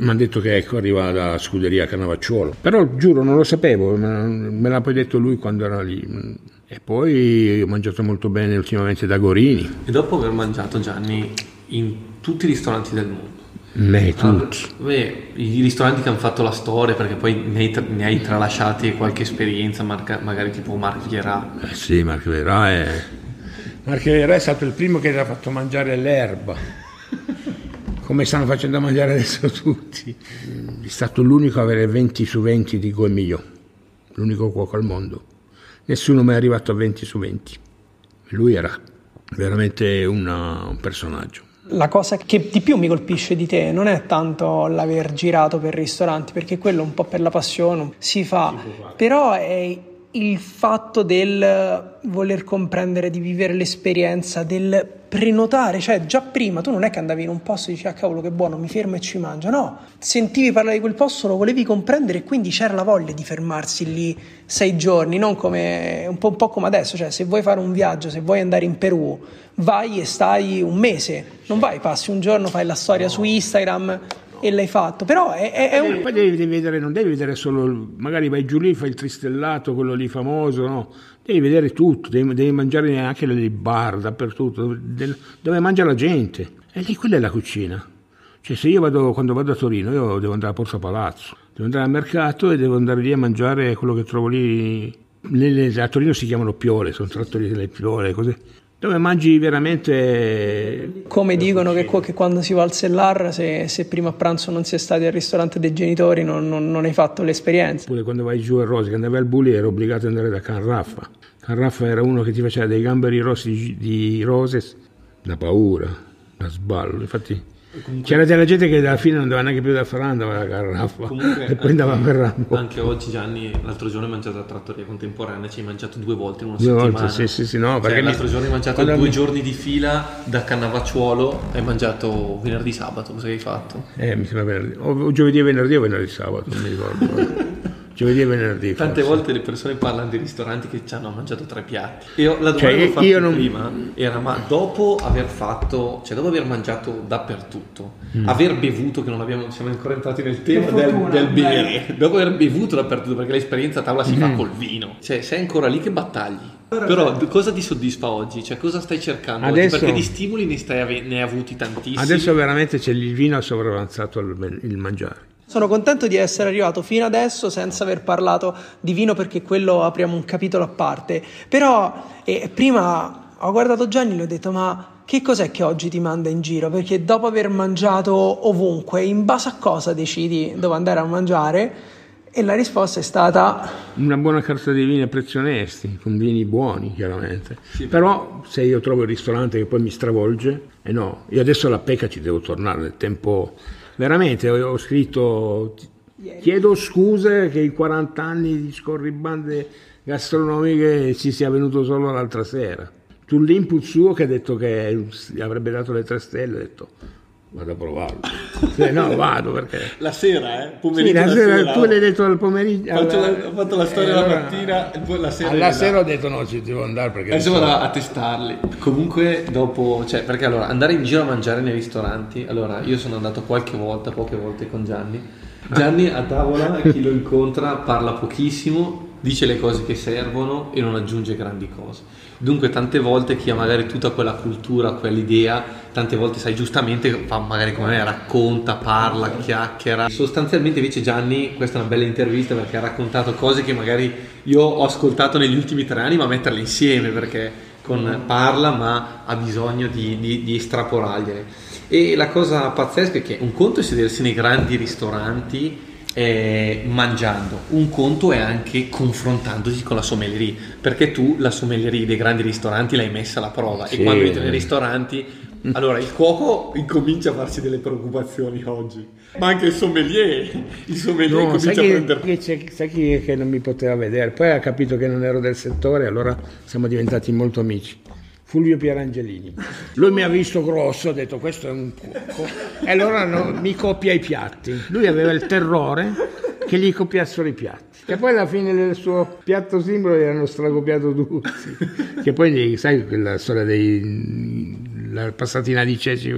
Mi hanno detto che ecco, arriva da scuderia Canavacciuolo, però giuro non lo sapevo, me l'ha poi detto lui quando era lì. E poi ho mangiato molto bene ultimamente da Gorini. E dopo aver mangiato Gianni in tutti i ristoranti del mondo. Me, tutti. beh, I ristoranti che hanno fatto la storia, perché poi ne hai, ne hai tralasciati qualche esperienza, magari tipo Marc Vierà. Eh sì, Marc Vierà è... Marc Vierà è stato il primo che gli ha fatto mangiare l'erba, come stanno facendo a mangiare adesso tutti. È stato l'unico a avere 20 su 20 di Goemio, l'unico cuoco al mondo. Nessuno mai è arrivato a 20 su 20. Lui era veramente una, un personaggio. La cosa che di più mi colpisce di te non è tanto l'aver girato per ristoranti, perché quello un po' per la passione si fa, però è il fatto del voler comprendere, di vivere l'esperienza, del prenotare, cioè già prima tu non è che andavi in un posto e dici ah cavolo che buono, mi fermo e ci mangio, no, sentivi parlare di quel posto, lo volevi comprendere e quindi c'era la voglia di fermarsi lì sei giorni, non come un po', un po' come adesso, cioè se vuoi fare un viaggio, se vuoi andare in Perù, vai e stai un mese, non vai, passi un giorno, fai la storia su Instagram e l'hai fatto. Però è, è, è un... Poi devi, devi, vedere, non devi vedere solo, magari vai giù lì, fai il tristellato, quello lì famoso, no? Devi vedere tutto, devi, devi mangiare anche nei bar, dappertutto, dove, dove, mangia la gente. E lì quella è la cucina. Cioè se io vado, quando vado a Torino, io devo andare a Porta Palazzo, devo andare al mercato e devo andare lì a mangiare quello che trovo lì. a Torino si chiamano piole, sono trattori delle piole, così dove mangi veramente... Come dicono che, che, quando si va al cellar, se, se, prima a pranzo non si è stati al ristorante dei genitori, non, non, non hai fatto l'esperienza. Oppure quando vai giù a Rose, che andavi al Bulli, ero obbligato ad andare da Can Raffa. Can Raffa era uno che ti faceva dei gamberi rossi di, di roses da paura, da sballo. Infatti Comunque, C'era della gente che alla fine non andava neanche più da Ferrara, andava alla Carraffa Comunque, e poi andava a Ferrando. Anche oggi Gianni, l'altro giorno hai mangiato la trattoria contemporanea, ci hai mangiato due volte in una due settimana. Volte, sì, sì, sì, no, cioè, l'altro giorno hai mangiato due mi... giorni di fila da Cannavacciuolo, hai mangiato venerdì sabato, cosa hai fatto? Eh, mi sembra venerdì, o giovedì e venerdì o venerdì sabato, non mi ricordo. Giovedì e venerdì. Tante forse. volte le persone parlano di ristoranti che ci hanno mangiato tre piatti. Io, la domanda Cioè, che ho fatto non- prima era: ma dopo aver fatto, cioè dopo aver mangiato dappertutto, Mm. aver bevuto, che non abbiamo, siamo ancora entrati nel tema del, del bere, dopo aver bevuto dappertutto, perché l'esperienza a tavola si Mm. fa col vino, cioè sei ancora lì che battagli. Però cosa ti soddisfa oggi? Cioè cosa stai cercando Adesso- oggi? Perché di stimoli ne, stai ave- ne hai avuti tantissimi. Adesso veramente c'è il vino ha sovravanzato il, il mangiare. Sono contento di essere arrivato fino adesso senza aver parlato di vino perché quello apriamo un capitolo a parte. Però eh, prima ho guardato Gianni e gli ho detto ma che cos'è che oggi ti manda in giro? Perché dopo aver mangiato ovunque, in base a cosa decidi dove andare a mangiare? E la risposta è stata Una buona carta di vini a prezzi onesti, con vini buoni chiaramente. Però se io trovo il ristorante che poi mi stravolge, e no, io adesso alla PECA ci devo tornare nel tempo. Veramente ho, ho scritto, chiedo scuse che i 40 anni di scorribande gastronomiche ci sia venuto solo l'altra sera. Sull'input suo che ha detto che avrebbe dato le tre stelle, ho detto vado a provarlo. Eh, no, vado perché... La sera, eh? Sì, Pomeriggio la la sera, sera. tu l'hai detto al pomeriggio. Alla- la- ho fatto la storia eh, la allora- mattina e poi la sera. Alla sera là. ho detto no, ci devo andare perché Adesso vado a testarli. Comunque, dopo, cioè, perché allora andare in giro a mangiare nei ristoranti. Allora, io sono andato qualche volta, poche volte con Gianni. Gianni a tavola, chi lo incontra, parla pochissimo, dice le cose che servono e non aggiunge grandi cose. Dunque, tante volte chi ha magari tutta quella cultura, quell'idea, tante volte, sai, giustamente fa magari come me, racconta, parla, chiacchiera. Sostanzialmente, invece, Gianni, questa è una bella intervista perché ha raccontato cose che magari io ho ascoltato negli ultimi tre anni, ma metterle insieme perché con parla, ma ha bisogno di, di, di estrapolargliele. E la cosa pazzesca è che un conto è sedersi nei grandi ristoranti eh, mangiando, un conto è anche confrontandosi con la sommelierie, perché tu la sommelierie dei grandi ristoranti l'hai messa alla prova Sì. e quando entri nei ristoranti, allora il cuoco incomincia a farsi delle preoccupazioni oggi, ma anche il sommelier, il sommelier No, sai comincia a chi, prendere... chi sai chi che non mi poteva vedere? Poi ha capito che non ero del settore, allora siamo diventati molto amici. Fulvio Pierangelini. Lui mi ha visto grosso, ha detto questo è un cuoco. E allora no, mi copia i piatti. Lui aveva il terrore che gli copiassero i piatti. Che poi alla fine del suo piatto simbolo gli hanno stracopiato tutti. Che poi, sai, quella storia dei la passatina di ceci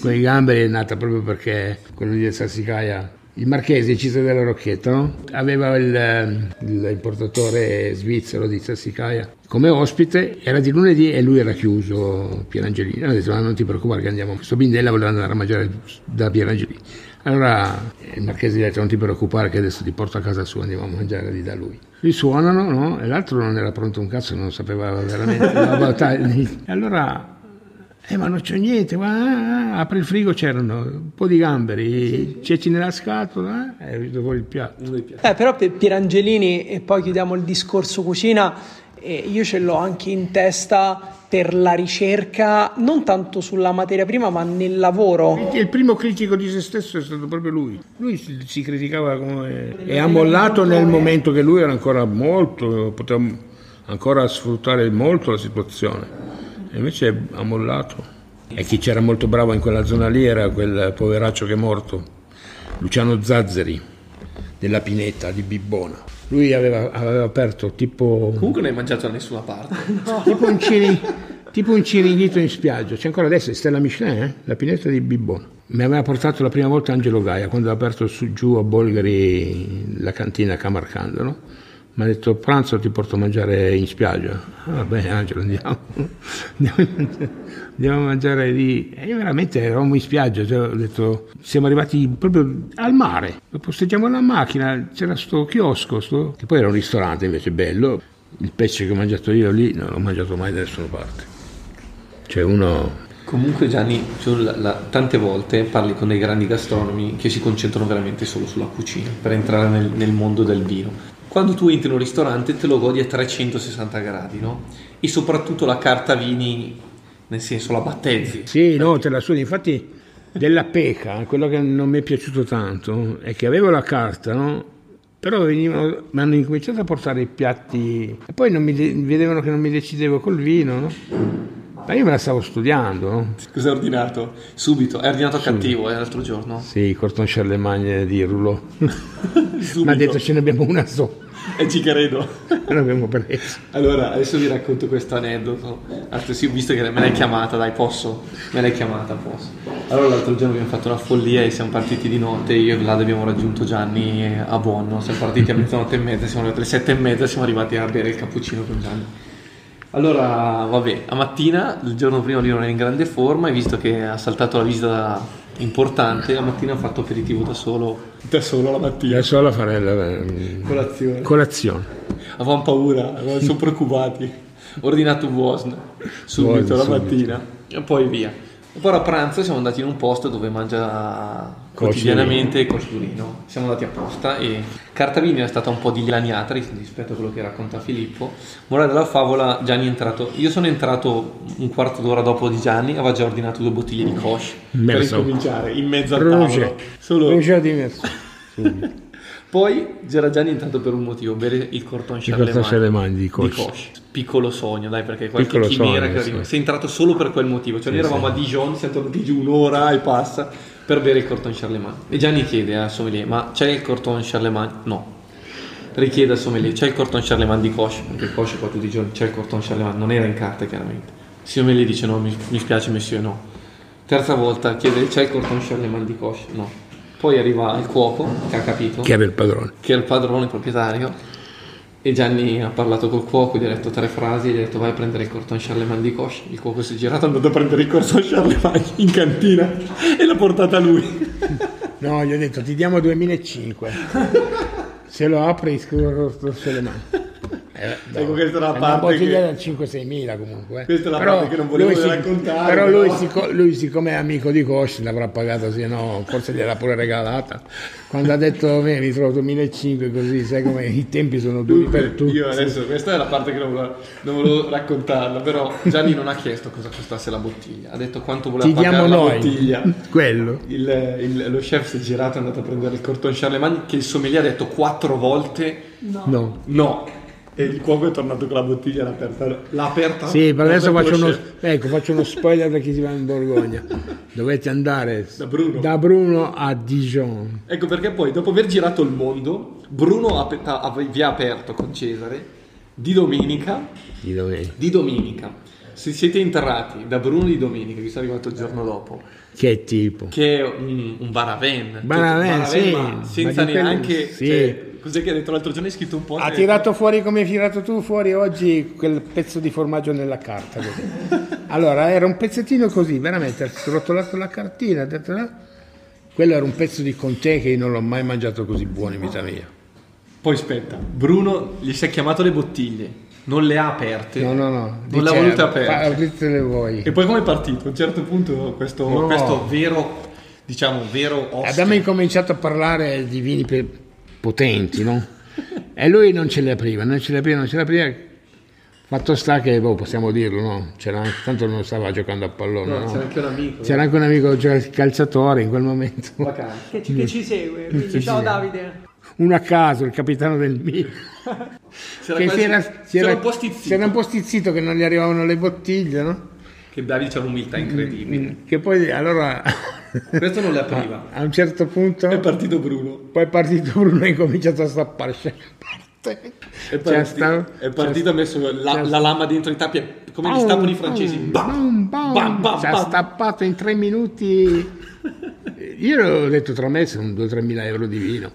con i gamberi è nata proprio perché quello di Sassicaia il Marchese, Cisa della Rocchetta, no? aveva il, eh, l'importatore svizzero di Sassicaia come ospite, era di lunedì e lui era chiuso, Pierangelini. Ha detto, "Ma non ti preoccupare che andiamo, questo Bindella voleva andare a mangiare da Pierangelini. Allora il Marchese gli ha detto, non ti preoccupare che adesso ti porto a casa sua, andiamo a mangiare lì da lui. Li suonano, no? E l'altro non era pronto un cazzo, non sapeva veramente. la battaglia. Allora eh, ma non c'è niente, ma ah, apri il frigo, c'erano un po' di gamberi, ceci nella scatola, eh, e venuto fuori il piatto. Eh, però per Pierangelini, e poi chiudiamo il discorso cucina, eh, io ce l'ho anche in testa per la ricerca, non tanto sulla materia prima, ma nel lavoro. Il primo critico di se stesso è stato proprio lui. Lui si, si criticava come... e ha mollato nel momento che lui era ancora molto, poteva ancora sfruttare molto la situazione. E invece ha mollato. E chi c'era molto bravo in quella zona lì era quel poveraccio che è morto, Luciano Zazzeri, della Pineta di Bibbona. Lui aveva, aveva aperto tipo... Comunque non hai mangiato da nessuna parte. tipo un, ciri- tipo un ciringhito in spiaggia. C'è ancora adesso, Stella Michelin, eh? la pineta di Bibbona. Mi aveva portato la prima volta Angelo Gaia quando ha aperto su, giù a Bolgari la cantina a Camarcando. No? Mi ha detto pranzo ti porto a mangiare in spiaggia. Ah, va bene Angelo, andiamo. andiamo, a mangiare, lì. E io veramente eravamo in spiaggia, cioè, ho detto siamo arrivati proprio al mare. Posteggiamo la macchina, c'era sto chiosco, sto- che poi era un ristorante invece bello. Il pesce che ho mangiato io lì non l'ho mangiato mai da nessuna parte. Cioè uno... Comunque Gianni, la- la- tante volte parli con dei grandi gastronomi che si concentrano veramente solo sulla cucina per entrare nel, nel mondo del vino. Quando tu entri in un ristorante te lo godi a 360 gradi, no? E soprattutto la carta vini, nel senso la battezzi. Sì, no, te la suoni. Infatti della peca, quello che non mi è piaciuto tanto è che avevo la carta, no? Però venivano, mi hanno incominciato a portare i piatti e poi mi de- vedevano che non mi decidevo col vino, no? Ma io me la stavo studiando, no? Cosa hai ordinato? Subito. Hai ordinato cattivo eh, l'altro giorno? Sì, il corton Charlemagne di. Subito. Mi ha detto ce ne abbiamo una sola. E ci credo. L'abbiamo preso. Allora, adesso vi racconto questo aneddoto. Altro sì, visto che me l'hai chiamata, dai, posso? Me l'hai chiamata, posso. Allora, l'altro giorno abbiamo fatto una follia e siamo partiti di notte. Io e Vlad abbiamo raggiunto Gianni a Buono. Siamo partiti a mezzanotte e mezza, siamo arrivati alle sette e mezza, siamo arrivati a bere il cappuccino con Gianni. Allora, vabbè, a mattina, il giorno prima lui non era in grande forma e visto che ha saltato la visita importante, la mattina ha fatto aperitivo da solo. Da solo la mattina. Da solo a fare la Colazione. colazione. Avevamo paura, avevamo- sono preoccupati. Ho ordinato Wosn subito Wosn, la subito. mattina e poi via. E poi a pranzo siamo andati in un posto dove mangia quotidianamente Costurino. Siamo andati apposta e Cartavini è stata un po' dilaniata rispetto a quello che racconta Filippo. Morale della favola, Gianni è entrato. Io sono entrato un quarto d'ora dopo di Gianni, aveva già ordinato due bottiglie di Kosh per Immerso. incominciare in mezzo al Roger. tavolo. Solo Roger di Merso. poi c'era Gianni entrato per un motivo, bere il corton Charlemagne di di Koch. Piccolo sogno, dai, perché qualche Piccolo chimera sogno, che arriva. sì. Sei entrato solo per quel motivo. Cioè, noi Sì, eravamo sì. a Dijon, siamo tornati giù un'ora e passa per bere il corton Charlemagne. E Gianni chiede al sommelier: Ma c'è il corton Charlemagne? No. Richiede al sommelier: C'è il corton Charlemagne di Koch? Perché Koch qua tutti i giorni c'è il corton Charlemagne, non era in carta chiaramente. Sommelier dice: No, mi, mi spiace, monsieur, no. Terza volta chiede: C'è il corton Charlemagne di Koch? No. Poi arriva il cuoco che ha capito Che era il padrone. che è il padrone, il proprietario, e Gianni ha parlato col cuoco, gli ha detto tre frasi, gli ha detto vai a prendere il corton Charlemagne di Koch. Il cuoco si è girato, è andato a prendere il corton Charlemagne in cantina e l'ha portata lui. No, gli ho detto ti diamo 2005. Se lo apri scrivo se le mani. Eh, Ecco, questa è la una parte bottiglia che- da 5-6 mila comunque. eh. Questa è la Però parte che non volevo lui si- raccontare, Però però. lui, sic- lui siccome è amico di Cosci l'avrà pagata, se no forse gliel'ha pure regalata. Quando ha detto me mi trovo 2005 così, sai come i tempi sono duri per tutti. Io adesso, questa è la parte che non volevo, non volevo raccontarla, però Gianni non ha chiesto cosa costasse la bottiglia, ha detto quanto voleva Ti pagare diamo la noi bottiglia. quello. Il- il- lo chef si è girato è andato a prendere il corton Charlemagne che il sommelier ha detto quattro volte No. no. E il cuoco è tornato con la bottiglia l'ha aperta. L'ha aperta? Sì, per adesso faccio uno, ecco, faccio uno spoiler per chi si va in Borgogna. Dovete andare Da Bruno. da Bruno a Dijon. Ecco perché poi, dopo aver girato il mondo, Bruno vi ha aperto con Cesare di domenica. Di domenica. Di domenica. Se siete interrati da Bruno di domenica, vi sono arrivato il giorno dopo, Che tipo? che è un, un Baraven. Baraven, sì, ma senza ma di quelli- neanche... sì. cioè, cos'è che ha detto l'altro giorno? Hai scritto un po'... Ha tirato fuori come hai tirato tu fuori oggi quel pezzo di formaggio nella carta. Allora, era un pezzettino così, veramente, ha rotolato la cartina, ha detto, "Ah". quello era un pezzo di Conte che io non l'ho mai mangiato così buono in vita mia. Poi aspetta, Bruno gli si è chiamato le bottiglie, non le ha aperte. No, no, no. Non le ha volute "Fa- aperte. Apritele voi. E poi come è partito? A un certo punto questo, No. questo vero, diciamo, vero oste. Abbiamo incominciato a parlare di vini pe- potenti, no? E lui non ce li apriva, non ce li apriva, non ce li apriva. Fatto sta che, boh, possiamo dirlo, no? C'era anche, tanto non stava giocando a pallone, No, no? c'era anche un amico. C'era anche un amico calciatore in quel momento. Che ci, che ci segue. Quindi, Sì, ciao sì. Davide. Uno a caso, il capitano del Milan. C'era, Che quasi- si era, si si era era- un po' stizzito. si era un po' stizzito che non gli arrivavano le bottiglie, no? Che Davide c'ha un'umiltà incredibile. Che poi allora Questo non le apriva. a un certo punto È partito Bruno. poi è partito Bruno e ha incominciato a stappare parte. È, parti- sta- è partito, ha messo la, la lama dentro i tappi, come gli stappano i francesi. Bam, bam, bam, bam, ci ha bam. stappato in tre minuti. Io ho detto tra me sono 2-3 mila euro di vino.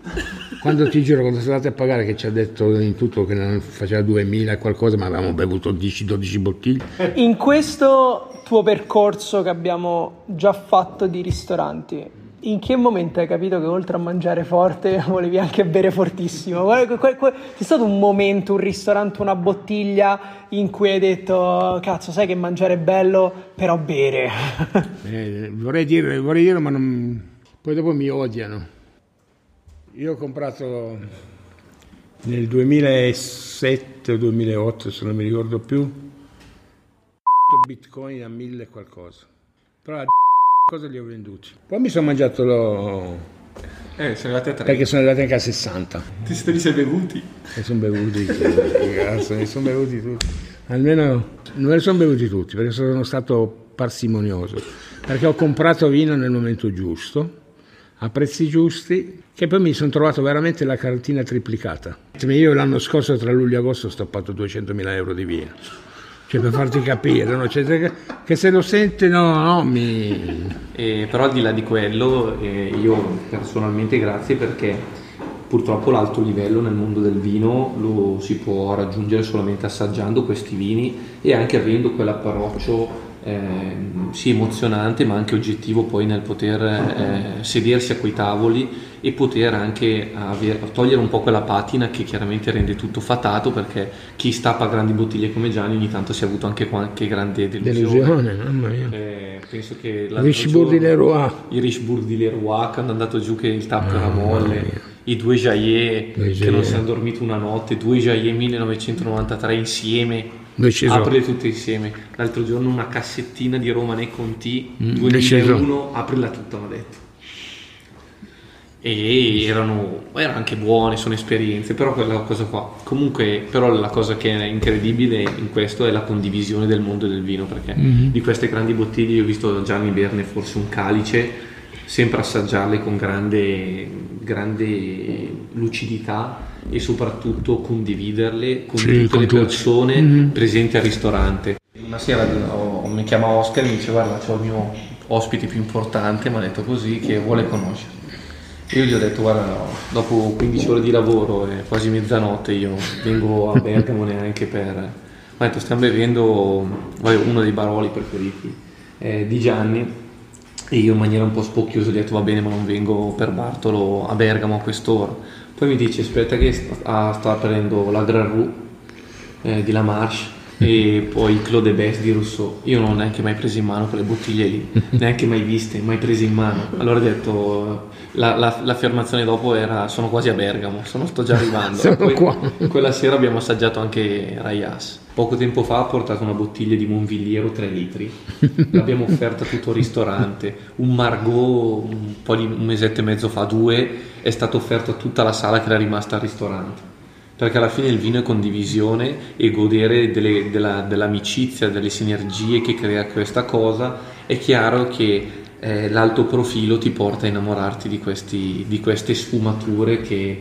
Quando ti giuro, quando siamo andati a pagare, che ci ha detto in tutto che non faceva 2000 e qualcosa, ma avevamo bevuto 10-12 bottiglie. In questo tuo percorso che abbiamo già fatto di ristoranti, in che momento hai capito che oltre a mangiare forte volevi anche bere fortissimo? C'è stato un momento, un ristorante, una bottiglia in cui hai detto cazzo sai che mangiare è bello, però bere. Eh, vorrei dire, vorrei dire, ma non... poi dopo mi odiano. Io ho comprato nel 2007 o 2008, se non mi ricordo più, bitcoin a mille qualcosa. Però la cosa li ho venduti. Poi mi sono mangiato lo... Eh, sono arrivati a tre. perché sono arrivati anche a 60. Ti te li sei bevuti? Mi sono bevuti, cazzo, mi sono bevuti tutti. almeno non me li sono bevuti tutti perché sono stato parsimonioso, perché ho comprato vino nel momento giusto, a prezzi giusti, che poi mi sono trovato veramente la cartina triplicata. Io l'anno scorso tra luglio e agosto ho stappato 200.000 euro di vino. Cioè per farti capire, no? cioè, che se lo sente no, no mi... Eh, però al di là di quello, eh, io personalmente grazie perché purtroppo l'alto livello nel mondo del vino lo si può raggiungere solamente assaggiando questi vini e anche avendo quell'approccio eh, sì emozionante ma anche oggettivo poi nel poter eh, sedersi a quei tavoli e poter anche aver, togliere un po' quella patina che chiaramente rende tutto fatato perché chi stappa grandi bottiglie come Gianni ogni tanto si è avuto anche qualche grande delusione. Delusione, mamma mia. Eh, penso che Richebourg di Leroy. I Richebourg di Leroy che hanno andato giù che il tappo era molle i due Jaillet che non si hanno dormito una notte, due Jaillet 1993 insieme, aprile tutte insieme. L'altro giorno una cassettina di Romane Conti mm, 2001, aprila tutta, mi ha detto. E erano, erano, anche buone, sono esperienze, però quella cosa qua. Comunque, però la cosa che è incredibile in questo è la condivisione del mondo del vino, perché mm-hmm. di queste grandi bottiglie io ho visto Gianni berne forse un calice sempre assaggiarle con grande, grande lucidità e soprattutto condividerle con sì, tutte con le persone mm-hmm. presenti al ristorante. Una sera oh, mi chiama Oscar e mi dice guarda c'ho il mio ospite più importante, mi ha detto così, che vuole conoscere. Io gli ho detto guarda no, dopo 15 ore di lavoro e quasi mezzanotte io vengo a Bergamo neanche per... Mi ha detto stiamo bevendo uno dei baroli preferiti eh, di Gianni e io in maniera un po' spocchiosa gli ho detto va bene ma non vengo per Bartolo a Bergamo a quest'ora. Poi mi dice aspetta che sta, sta prendendo la Grand Rue eh, di La Marche e poi Claude Best di Rousseau. Io non ho neanche mai preso in mano quelle bottiglie lì, neanche mai viste, mai prese in mano. Allora ho detto, la, la, l'affermazione dopo era sono quasi a Bergamo, sono, sto già arrivando. poi, quella sera abbiamo assaggiato anche Rayas. Poco tempo fa ha portato una bottiglia di Monvilliero 3 litri, l'abbiamo offerta a tutto il ristorante, un Margot un po' di un mesetto e mezzo fa, due, è stato offerto a tutta la sala che era rimasta al ristorante. Perché alla fine il vino è condivisione e godere delle, della, dell'amicizia, delle sinergie che crea questa cosa, è chiaro che eh, l'alto profilo ti porta a innamorarti di, questi, di queste sfumature che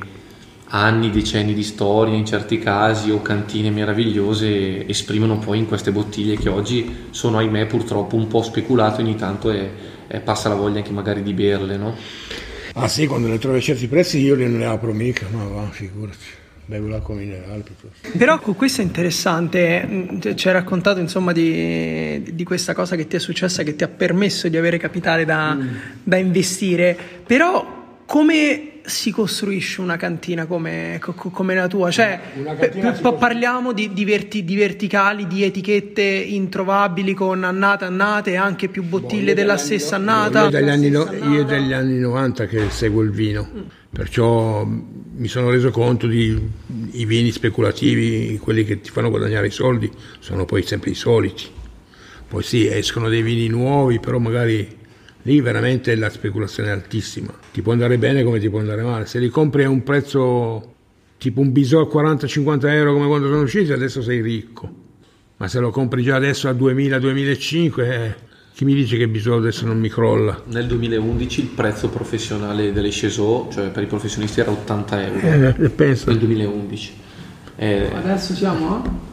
anni, decenni di storia in certi casi o cantine meravigliose esprimono poi in queste bottiglie che oggi sono ahimè purtroppo un po' speculate ogni tanto e, e passa la voglia anche magari di berle no? ah sì quando le trovi a certi prezzi io non le apro mica ma va figurati bevo l'acqua minerale piuttosto. Però questo è interessante, mm, ci hai raccontato insomma di, di, questa cosa che ti è successa, che ti ha permesso di avere capitale da, mm. da investire, però come si costruisce una cantina come, come la tua? Cioè, p- p- parliamo di, di, verti, di, verticali, di etichette introvabili con annate, annate e anche più bottiglie boh, della stessa annata. Io dagli, anni, no, io dagli anni 90 che seguo il vino, mm. perciò mi sono reso conto di i vini speculativi, quelli che ti fanno guadagnare i soldi, sono poi sempre i soliti. Poi sì, escono dei vini nuovi, però magari lì veramente la speculazione è altissima. Ti può andare bene come ti può andare male. Se li compri a un prezzo tipo un bisò a 40-50 euro come quando sono usciti, adesso sei ricco. Ma se lo compri già adesso a 2000-2005, eh, chi mi dice che bisò adesso non mi crolla? Nel 2011 il prezzo professionale delle Cesò, cioè per i professionisti, era 80 euro. Eh, penso. Nel 2011. Eh, adesso siamo a?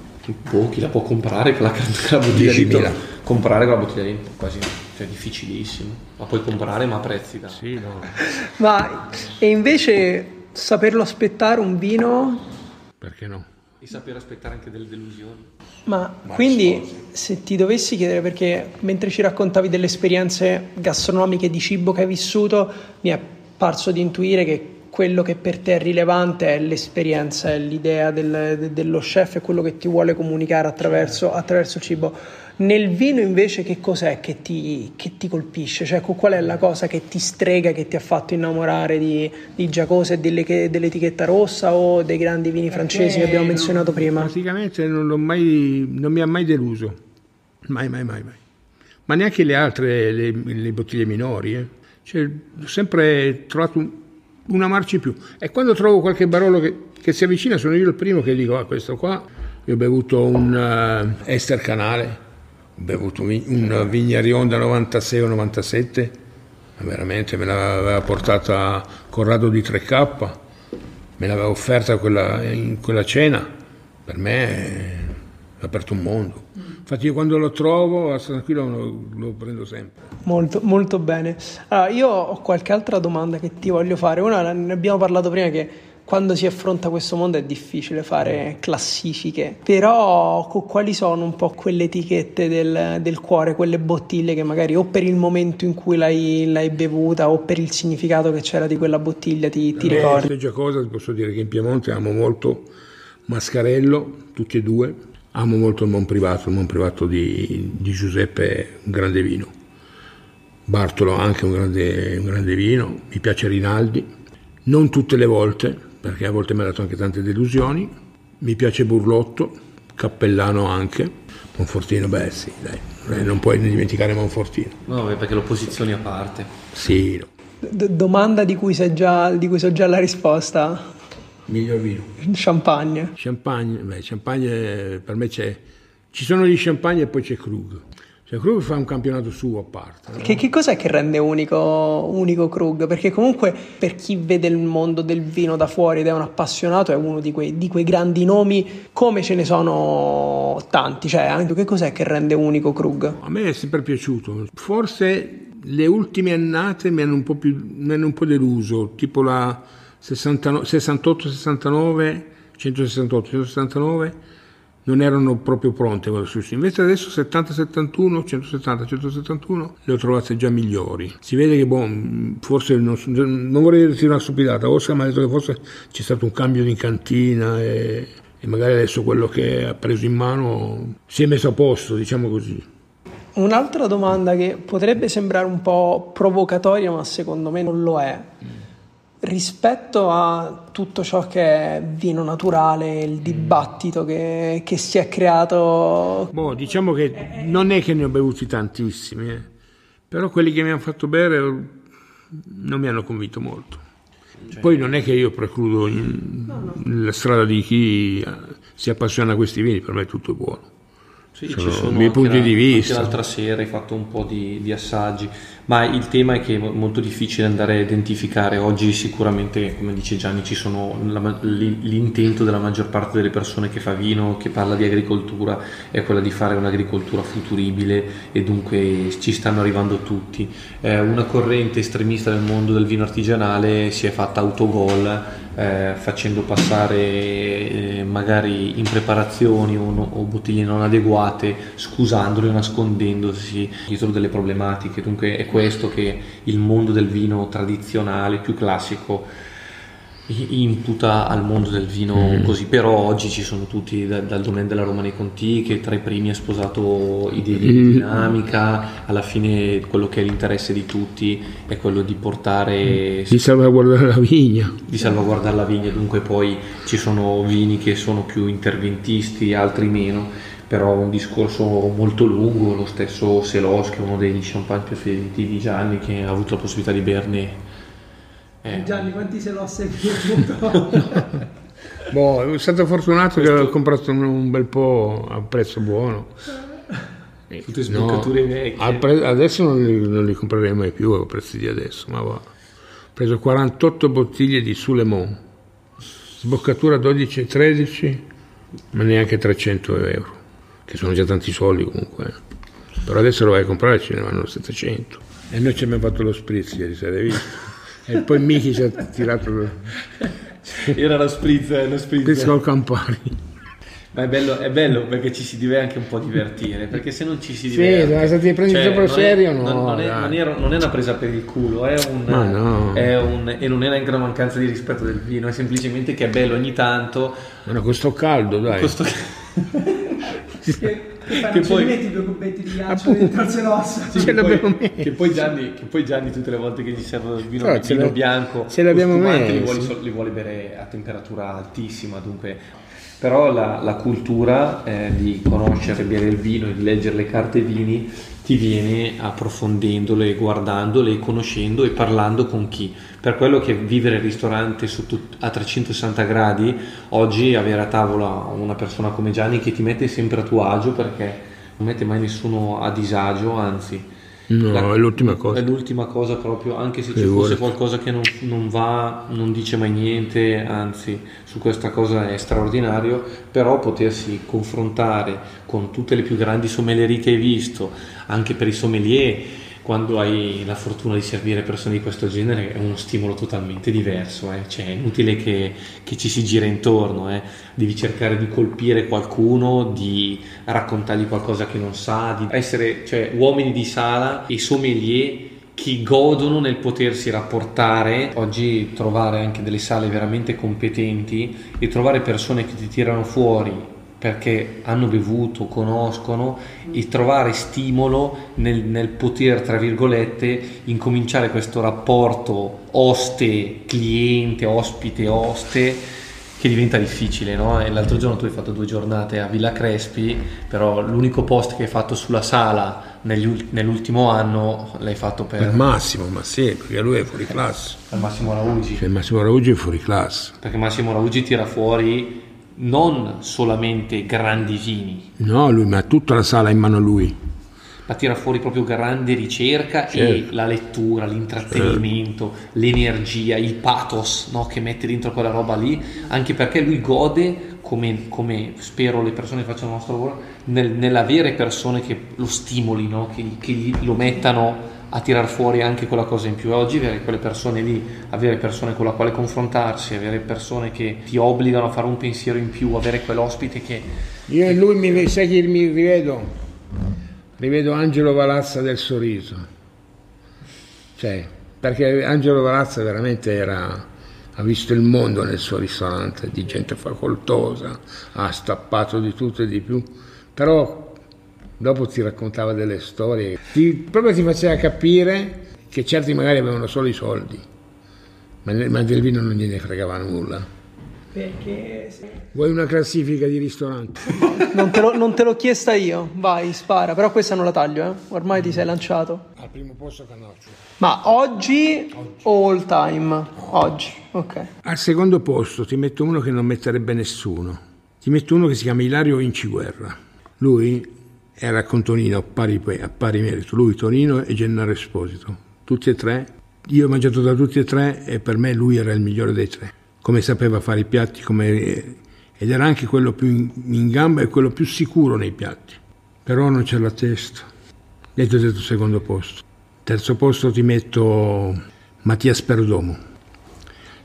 Boh, chi la può comprare quella, quella bottiglia di comprare quella bottiglia di quasi cioè difficilissimo, ma puoi comprare ma a prezzi da... Sì, no. ma e invece saperlo aspettare un vino? Perché no? E saper aspettare anche delle delusioni. Ma, ma quindi se ti dovessi chiedere, perché mentre ci raccontavi delle esperienze gastronomiche di cibo che hai vissuto, mi è parso di intuire che quello che per te è rilevante è l'esperienza, è l'idea del, dello chef, è quello che ti vuole comunicare attraverso, attraverso il cibo. Nel vino invece che cos'è che ti, che ti, colpisce? Cioè qual è la cosa che ti strega, che ti ha fatto innamorare di, di Giacosa e delle, dell'etichetta rossa o dei grandi vini francesi che abbiamo menzionato non, prima? Praticamente non, mai, non, mi ha mai deluso, mai, mai, mai, mai. Ma neanche le altre, le, le bottiglie minori. Eh. Cioè, ho sempre trovato un, una marcia in più. E quando trovo qualche barolo che, che, si avvicina, sono io il primo che dico: Ah, questo qua io ho bevuto un uh, Ester Canale, bevuto un, un Vignarion da 96 o 97, veramente me l'aveva portata Corrado di 3K, me l'aveva offerta quella, in quella cena, per me ha aperto un mondo. Infatti io quando lo trovo, tranquillo, lo, lo prendo sempre. Molto, molto bene. Allora, io ho qualche altra domanda che ti voglio fare. Una, ne abbiamo parlato prima che quando si affronta questo mondo è difficile fare classifiche, però quali sono un po' quelle etichette del, del cuore, quelle bottiglie che magari o per il momento in cui l'hai, l'hai bevuta o per il significato che c'era di quella bottiglia ti, ti ricordi? già cosa, ti posso dire che in Piemonte amo molto Mascarello, tutti e due, amo molto il Mon Privato, il Mon Privato di, di Giuseppe, un grande vino. Bartolo anche un grande, un grande vino, mi piace Rinaldi, non tutte le volte, perché a volte mi ha dato anche tante delusioni. Mi piace Burlotto, Cappellano anche, Monfortino, beh sì, dai, non puoi dimenticare Monfortino. No, perché lo posizioni a parte. Sì. No. D- domanda di cui, già, di cui so già la risposta. Miglior vino. Champagne. Champagne, beh, champagne per me c'è... Ci sono gli champagne e poi c'è Krug. Cioè Krug fa un campionato suo a parte. No? Che, che, cos'è che rende unico, unico Krug? Perché comunque per chi vede il mondo del vino da fuori ed è un appassionato è uno di quei, di quei grandi nomi come ce ne sono tanti. Cioè, anche, che cos'è che rende unico Krug? A me è sempre piaciuto. Forse le ultime annate mi hanno un po', più, mi hanno un po deluso, tipo la 68-69, 168-169 non erano proprio pronte quelle sushi. Invece adesso 70-71, 170-171 le ho trovate già migliori. Si vede che, boh, forse, non, non vorrei dirti una stupidata, Oscar mi ha detto che forse c'è stato un cambio di cantina e, e magari adesso quello che ha preso in mano si è messo a posto, diciamo così. Un'altra domanda che potrebbe sembrare un po' provocatoria, ma secondo me non lo è. Mm rispetto a tutto ciò che è vino naturale, il dibattito che, che si è creato. Boh, diciamo che non è che ne ho bevuti tantissimi, eh. però quelli che mi hanno fatto bere non mi hanno convinto molto. Cioè. Poi non è che io precludo in, no, no. la strada di chi si appassiona a questi vini, per me tutto è buono. Sì, sono ci sono i miei punti la, di vista. L'altra sera hai fatto un po' di, di, assaggi, ma il tema è che è molto difficile andare a identificare. Oggi sicuramente, come dice Gianni, ci sono la, l'intento della maggior parte delle persone che fa vino, che parla di agricoltura, è quella di fare un'agricoltura futuribile e dunque ci stanno arrivando tutti. Eh, una corrente estremista nel mondo del vino artigianale si è fatta autogol eh, facendo passare eh, magari impreparazioni o, no, o, bottiglie non adeguate, scusandole o nascondendosi dietro delle problematiche. Dunque è questo che il mondo del vino tradizionale, più classico, imputa al mondo del vino mm. così, però oggi ci sono tutti da, dal domain della Roma nei Conti che tra i primi ha sposato idee di mm. dinamica, alla fine quello che è l'interesse di tutti è quello di portare... Di salvaguardare la vigna. Di salvaguardare la vigna, dunque poi ci sono vini che sono più interventisti, altri meno, però un discorso molto lungo, lo stesso Selos che è uno dei champagne preferiti di Gianni che ha avuto la possibilità di berne eh. Gianni, quanti se l'ho seguito? boh, sono stato fortunato Questo... che ho comprato un bel po' a prezzo buono. Tutte sboccature no, vecchie. Pre- adesso non li, non li, comprerei mai più a prezzi di adesso, ma va. Ho preso 48 bottiglie di Sulemon, sboccatura 12 e 13, ma neanche 300 euro, che sono già tanti soldi comunque. Eh. Però adesso lo vai a comprare ce ne vanno 700. E noi ci abbiamo fatto lo spritz ieri sera, hai visto? e poi Miki ci ha tirato era lo spritz lo spritz spritz col Campari ma è bello, è bello, perché ci si deve anche un po' divertire perché se non ci si diverte sì, se ti prendi cioè, proprio serio no, non, non, è, non, è, non, è, una presa per il culo è un, no. è un, e non è neanche una mancanza di rispetto del vino è semplicemente che è bello ogni tanto ma questo caldo dai questo... che poi metti due cubetti di ghiaccio dentro il ossa sì, che, poi, che, poi Gianni, che poi Gianni tutte le volte che gli serve il vino, Però vino bianco ce l'abbiamo messo li vuole, li vuole bere a temperatura altissima dunque. Però la, la cultura eh, di conoscere, bere il vino e di leggere le carte vini ti viene approfondendole, guardandole, conoscendo e parlando con chi. Per quello che vivere il ristorante a 360 gradi, oggi avere a tavola una persona come Gianni che ti mette sempre a tuo agio perché non mette mai nessuno a disagio, anzi No, la, è l'ultima cosa. È l'ultima cosa proprio, anche se ci fosse qualcosa che non, non, va, non dice mai niente, anzi su questa cosa è straordinario, però potersi confrontare con tutte le più grandi sommelierie che hai visto, anche per i sommelier, quando hai la fortuna di servire persone di questo genere è uno stimolo totalmente diverso, eh? cioè è inutile che, che, ci si gira intorno, eh? devi cercare di colpire qualcuno, di raccontargli qualcosa che non sa, di essere cioè, uomini di sala e sommelier che godono nel potersi rapportare, oggi trovare anche delle sale veramente competenti e trovare persone che ti tirano fuori perché hanno bevuto, conoscono e trovare stimolo nel, nel, poter, tra virgolette, incominciare questo rapporto oste-cliente, ospite-oste che diventa difficile, no? E l'altro giorno tu hai fatto due giornate a Villa Crespi, però l'unico post che hai fatto sulla sala negli, nell'ultimo anno l'hai fatto per... Per Massimo, ma sì, perché lui è fuori classe. Per Massimo Raugi. Cioè, Massimo Raugi è fuori classe. Perché Massimo Raugi tira fuori non solamente grandi vini. No, lui, ma tutta la sala in mano a lui. Ma tira fuori proprio grande ricerca certo. e la lettura, l'intrattenimento, certo. l'energia, il pathos no, che mette dentro quella roba lì, anche perché lui gode, come, come spero le persone che facciano il nostro lavoro, nel, nell'avere persone che lo stimolino, che, che lo mettano a tirar fuori anche quella cosa in più. Oggi avere quelle persone lì, avere persone con la quale confrontarsi, avere persone che ti obbligano a fare un pensiero in più, avere quell'ospite che... Io e lui mi, sai chi mi rivedo? Rivedo Angelo Valazza del sorriso. Cioè, perché Angelo Valazza veramente era ha visto il mondo nel suo ristorante, di gente facoltosa, ha stappato di tutto e di più, però dopo ti raccontava delle storie, ti, proprio ti faceva capire che certi magari avevano solo i soldi, ma, ma del vino non gliene fregava nulla. Perché... Vuoi una classifica di ristoranti? non, non, te l'ho chiesta io, vai, spara, però questa non la taglio, eh? ormai ti sei lanciato. Al primo posto Canoccio. Ma oggi, oggi. o all time? Oggi, ok. Al secondo posto ti metto uno che non metterebbe nessuno. Ti metto uno che si chiama Ilario Inciguerra. Lui era con Tonino a pari, a pari merito, lui Tonino e Gennaro Esposito, tutti e tre. Io ho mangiato da tutti e tre e per me lui era il migliore dei tre, come sapeva fare i piatti come, ed era anche quello più in, gamba e quello più sicuro nei piatti. Però non c'è la testa. E ti ho detto secondo posto. Terzo posto ti metto Mattia Sperdomo,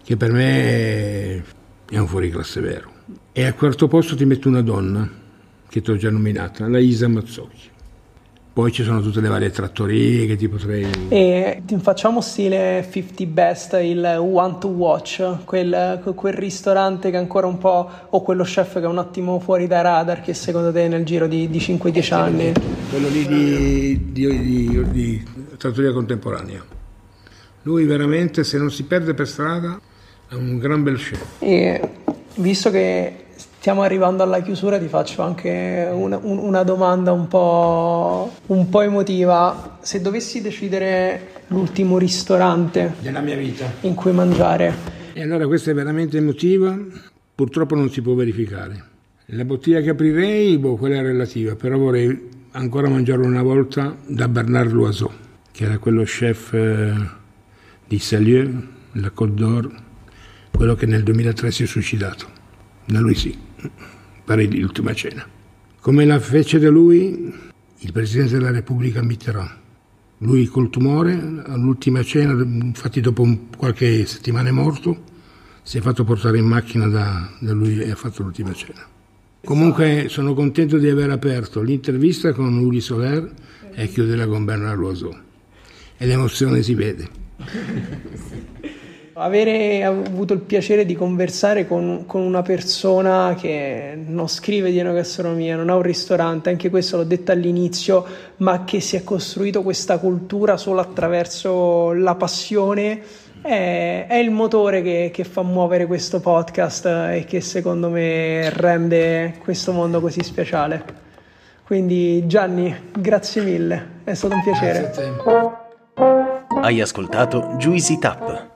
che per me è un fuoriclasse vero. E al quarto posto ti metto una donna, che ti ho già nominata, la Isa Mazzocchi. Poi ci sono tutte le varie trattorie che ti potrei... E facciamo stile 50 Best, il One to Watch, quel, quel, ristorante che ancora un po'... o quello chef che è un attimo fuori dai radar che secondo te nel giro di, di 5-10 anni... Quello lì di, di, di trattoria contemporanea. Lui veramente se non si perde per strada è un gran bel chef. E visto che stiamo arrivando alla chiusura, ti faccio anche una, una domanda un po', un po' emotiva. Se dovessi decidere l'ultimo ristorante della mia vita in cui mangiare. E allora questa è veramente emotiva, purtroppo non si può verificare. La bottiglia che aprirei, boh, quella è relativa, però vorrei ancora mangiarlo una volta da Bernard Loiseau, che era quello chef eh, di Salieu, la Côte d'Or, quello che nel 2003 si è suicidato. Da lui sì pare l'ultima cena. Come la fece da lui il Presidente della Repubblica Mitterrand. Lui col tumore, all'ultima cena, infatti dopo qualche settimana è morto, si è fatto portare in macchina da, da lui e ha fatto l'ultima cena. Comunque sono contento di aver aperto l'intervista con Uri Soler e chiuderla con Bernard Loiseau. E l'emozione si vede. Avere avuto il piacere di conversare con, con, una persona che non scrive di enogastronomia, non ha un ristorante, anche questo l'ho detto all'inizio, ma che si è costruito questa cultura solo attraverso la passione è, è il motore che, che, fa muovere questo podcast e che secondo me rende questo mondo così speciale. Quindi Gianni, grazie mille, è stato un piacere. Hai ascoltato Juicy Tap.